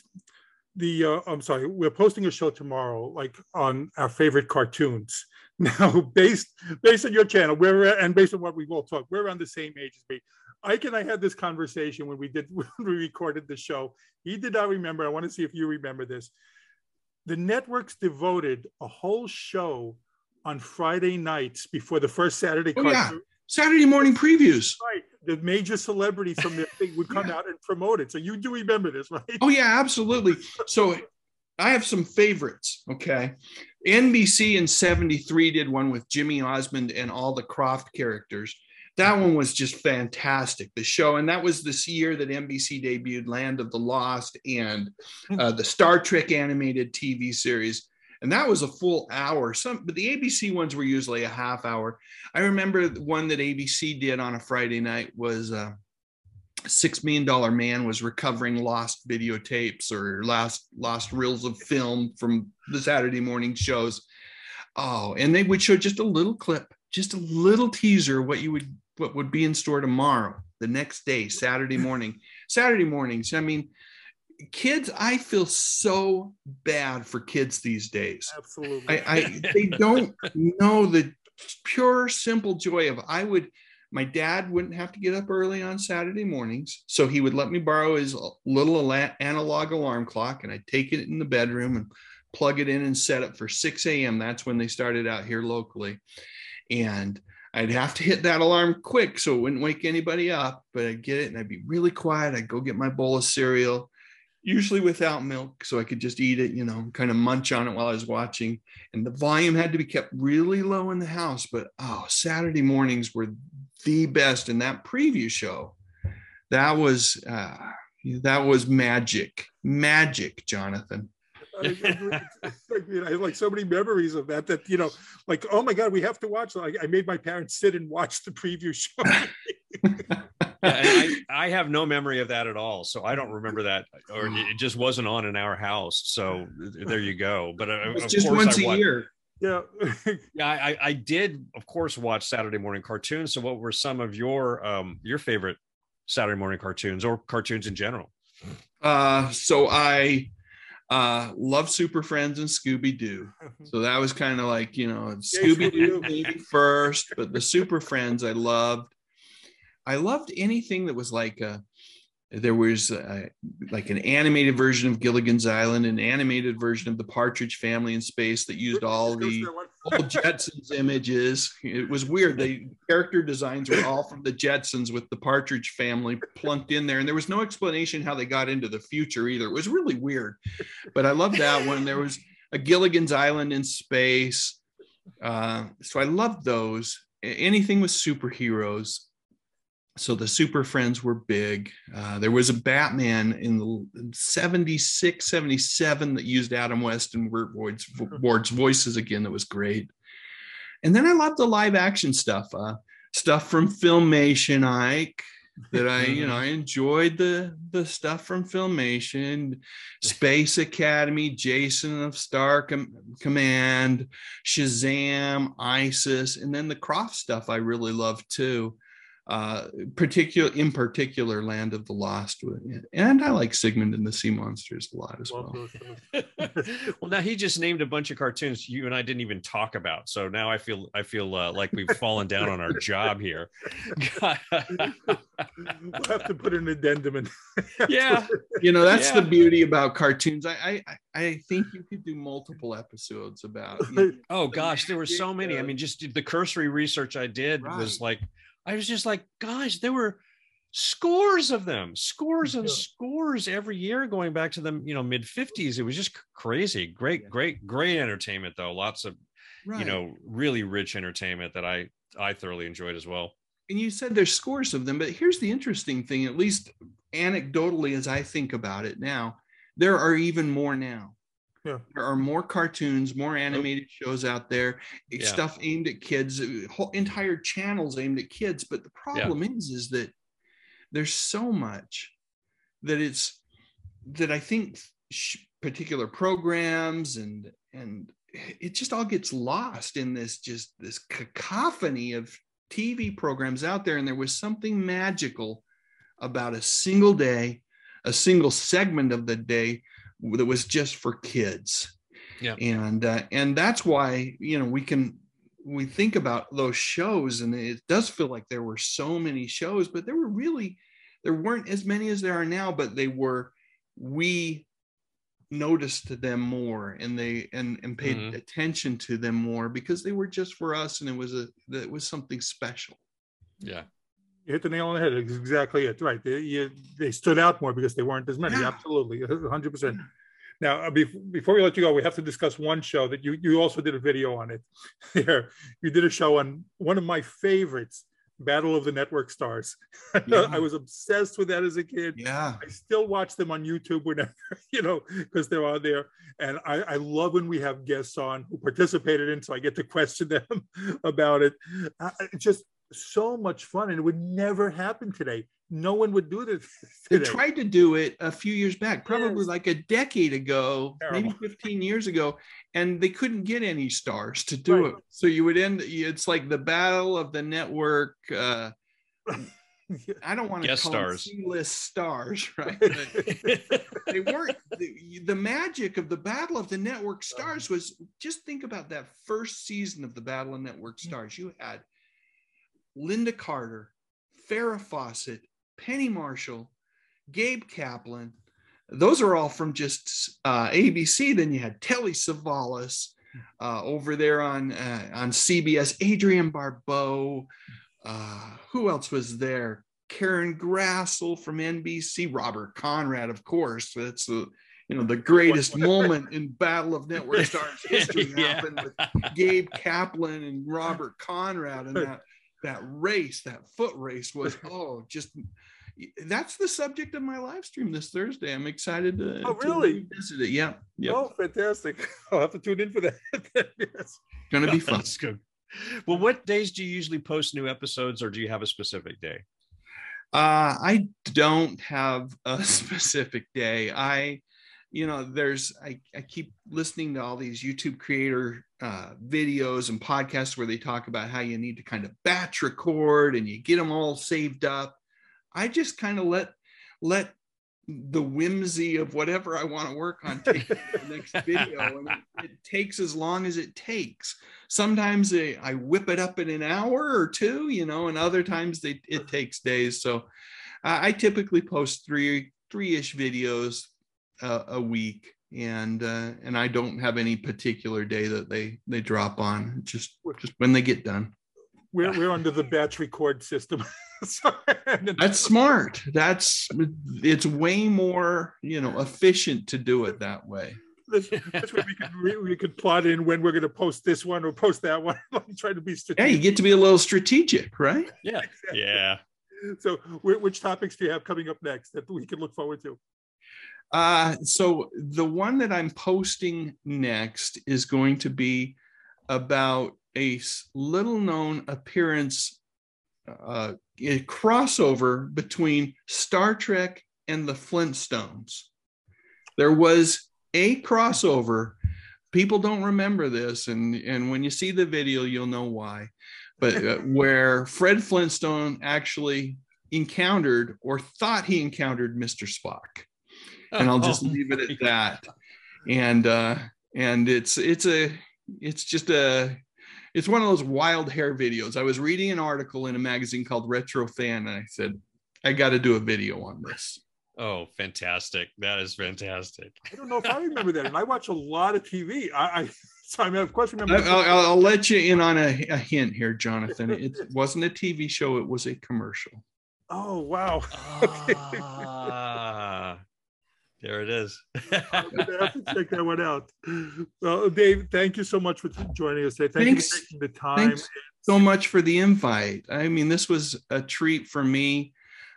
the uh, I'm sorry, we're posting a show tomorrow, like on our favorite cartoons. Now, based based on your channel, we're and based on what we've all talked, we're around the same age as me. Ike and I had this conversation when we did when we recorded the show. He did not remember. I want to see if you remember this. the networks devoted a whole show on Friday nights before the first Saturday Oh, yeah. Saturday morning previews. Right. The major celebrities from the thing would come Yeah. out and promote it. So you do remember this, right? Oh yeah, absolutely. So I have some favorites. Okay. NBC in 73 did one with Jimmy Osmond and all the Krofft characters. That one was just fantastic. The show, and that was this year that NBC debuted Land of the Lost and uh, the Star Trek animated TV series. And that was a full hour. Some, but the ABC ones were usually a half hour. I remember one that ABC did on a Friday night was uh, Six Million Dollar Man was recovering lost videotapes or lost lost reels of film from the Saturday morning shows. Oh, and they would show just a little clip, just a little teaser what you would what would be in store tomorrow, the next day, Saturday morning. Saturday mornings. I mean, kids, I feel so bad for kids these days. Absolutely. I, I they don't know the pure simple joy of I would my dad wouldn't have to get up early on Saturday mornings, so he would let me borrow his little analog alarm clock, and I'd take it in the bedroom and plug it in and set it for 6 a.m. That's when they started out here locally, and I'd have to hit that alarm quick so it wouldn't wake anybody up. But I'd get it, and I'd be really quiet. I'd go get my bowl of cereal, usually without milk, so I could just eat it, you know, kind of munch on it while I was watching. And the volume had to be kept really low in the house. But oh, Saturday mornings were the best. And that preview show, that was uh, that was magic, magic, Jonathan. I, I, I have like so many memories of that that you know like oh my god we have to watch I, I made my parents sit and watch the preview show Yeah, and I, I have no memory of that at all, so I don't remember that, or it just wasn't on in our house. So there you go. But uh, It's of just course once I a wa- year. yeah Yeah, I, I did, of course, watch Saturday morning cartoons. So, what were some of your um your favorite Saturday morning cartoons or cartoons in general? Uh, so I uh, love Super Friends and Scooby Doo. So that was kind of like, you know, Scooby Doo Scooby-Doo. maybe first, but the Super Friends I loved. I loved anything that was like a, there was uh like an animated version of Gilligan's Island, an animated version of the Partridge Family in Space that used all the old Jetsons images. It was weird. The character designs were all from the Jetsons with the Partridge family plunked in there. And there was no explanation how they got into the future either. It was really weird. But I love that one. There was a Gilligan's Island in space. Uh, so I loved those. Anything with superheroes. So the Super Friends were big. Uh, there was a Batman in the 76, 77 that used Adam West and Burt Ward's, Ward's voices again. That was great. And then I loved the live action stuff, uh, stuff from Filmation, Ike. That I, you know, I enjoyed the the stuff from Filmation, Space Academy, Jason of Star Com- Command, Shazam, ISIS, and then the Krofft stuff I really loved too uh particular in particular land of the lost and i like sigmund and the sea monsters a lot as well well, now he just named a bunch of cartoons you and I didn't even talk about. So now I feel I feel uh, like we've fallen down on our job here. we'll have to put an addendum in yeah, you know that's the beauty about cartoons I, I i think you could do multiple episodes about you know, Oh gosh, there were so many. I mean, just the cursory research I did was like, I was just like, gosh, there were scores of them, scores and Yeah. scores every year going back to the you know mid 50s. It was just crazy. Great, Yeah. great, great entertainment though. Lots of right. you know really rich entertainment that I I thoroughly enjoyed as well. and you said there's scores of them but here's the interesting thing at least anecdotally as i think about it now there are even more now Yeah. there are more cartoons more animated shows out there Yeah. stuff aimed at kids whole entire channels aimed at kids but the problem is is that there's so much that it's that i think sh- particular programs and and it just all gets lost in this just this cacophony of TV programs out there, and there was something magical about a single day, a single segment of the day that was just for kids. Yeah. and uh, and that's why you know we can we think about those shows, and it does feel like there were so many shows, but there were really there weren't as many as there are now, but they were we noticed them more and they and and paid Mhm. attention to them more because they were just for us and it was a it was something special Yeah. You hit the nail on the head. It's exactly it. Right. They, you, they stood out more because they weren't as many. Yeah. Absolutely. 100%. Now, uh, bef- before we let you go, we have to discuss one show that you, you also did a video on it. There, you did a show on one of my favorites, Battle of the Network Stars. Yeah. I was obsessed with that as a kid. yeah I still watch them on YouTube whenever, you know, because they're on there. And I, I love when we have guests on who participated in, so I get to question them about it. Uh, just so much fun, and it would never happen today. No one would do this they tried to do it a few years back probably Yes. like a decade ago maybe 15 years ago and they couldn't get any stars to do Right. it so you would end it's like the battle of the network uh i don't want to Guest call stars. them c-list stars right they weren't the, the magic of the battle of the network stars was just think about that first season of the battle of network stars you had lynda carter farrah fawcett penny marshall gabe kaplan. Those are all from just uh, abc then you had telly savalas uh, over there on uh, on cbs adrienne barbeau. Uh, who else was there? Karen Grassle from NBC, Robert Conrad, of course. That's the you know the greatest moment in Battle of Network Stars history Yeah. happened with Gabe Kaplan and Robert Conrad, and that that race, that foot race was oh just that's the subject of my live stream this Thursday. I'm excited to, Oh, to really? visit it. Yeah, yeah, Oh, fantastic. I'll have to tune in for that. yes. gonna be fun. That's good. Well, what days do you usually post new episodes, or do you have a specific day? Uh, I don't have a specific day. I, you know, there's I, I keep listening to all these YouTube creator uh, videos and podcasts where they talk about how you need to kind of batch record and you get them all saved up. I just kind of let let the whimsy of whatever I want to work on take the next video, and it, it takes as long as it takes. Sometimes I, I whip it up in an hour or two, you know, and other times they, it takes days. So I, I typically post three three ish videos uh, a week, and uh, and I don't have any particular day that they they drop on. Just just when they get done. We're, we're under the batch record system. So- That's smart. That's it's way more you know efficient to do it that way. That's, this way we could we, we could plot in when we're going to post this one or post that one. I'm trying to be Yeah, you get to be a little strategic, right? Yeah. Yeah. So, which topics do you have coming up next that we can look forward to? Uh, so the one that I'm posting next is going to be about a little known appearance, uh, a crossover between Star Trek and the Flintstones. There was a crossover. People don't remember this, and and when you see the video, you'll know why. But uh, where Fred Flintstone actually encountered or thought he encountered Mr. Spock and I'll just Oh, leave it at that. And uh, and it's it's a it's just a it's one of those wild hair videos. I was reading an article in a magazine called Retro Fan, and I said I got to do a video on this. Oh, fantastic! That is fantastic. I don't know if I remember that, and I watch a lot of TV. I, I so I mean, of course, I, remember. I'll, I'll let you in on a, a hint here, Jonathan. It wasn't a TV show; it was a commercial. oh wow! Ah, there it is. I'm have to check that one out. Well, Dave, thank you so much for joining us today. Thank Thanks. you for taking the time. Thanks so much for the invite. I mean, this was a treat for me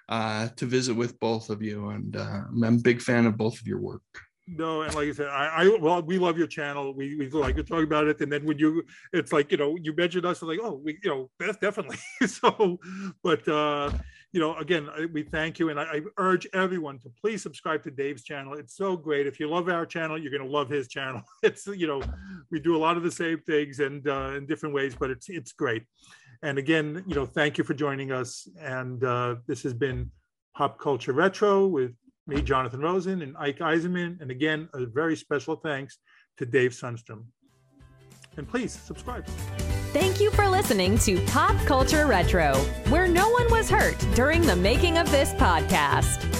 uh, to visit with both of you, and uh, I'm a big fan of both of your work. No, and like I said, I, I well, we love your channel. We we like to talk about it, and then when you, it's like you know, you mentioned us, like oh, we you know, that's definitely so. But uh, you know, again, we thank you, and I, I urge everyone to please subscribe to Dave's channel. It's so great. If you love our channel, you're going to love his channel. It's you know, we do a lot of the same things and uh, in different ways, but it's it's great. And again, you know, thank you for joining us. And uh, this has been Pop Culture Retro with me, Jonathan Rosen, and Ike Eisenmann. And again, a very special thanks to Dave Sunstrom. And please subscribe. Thank you for listening to Pop Culture Retro, where no one was hurt during the making of this podcast.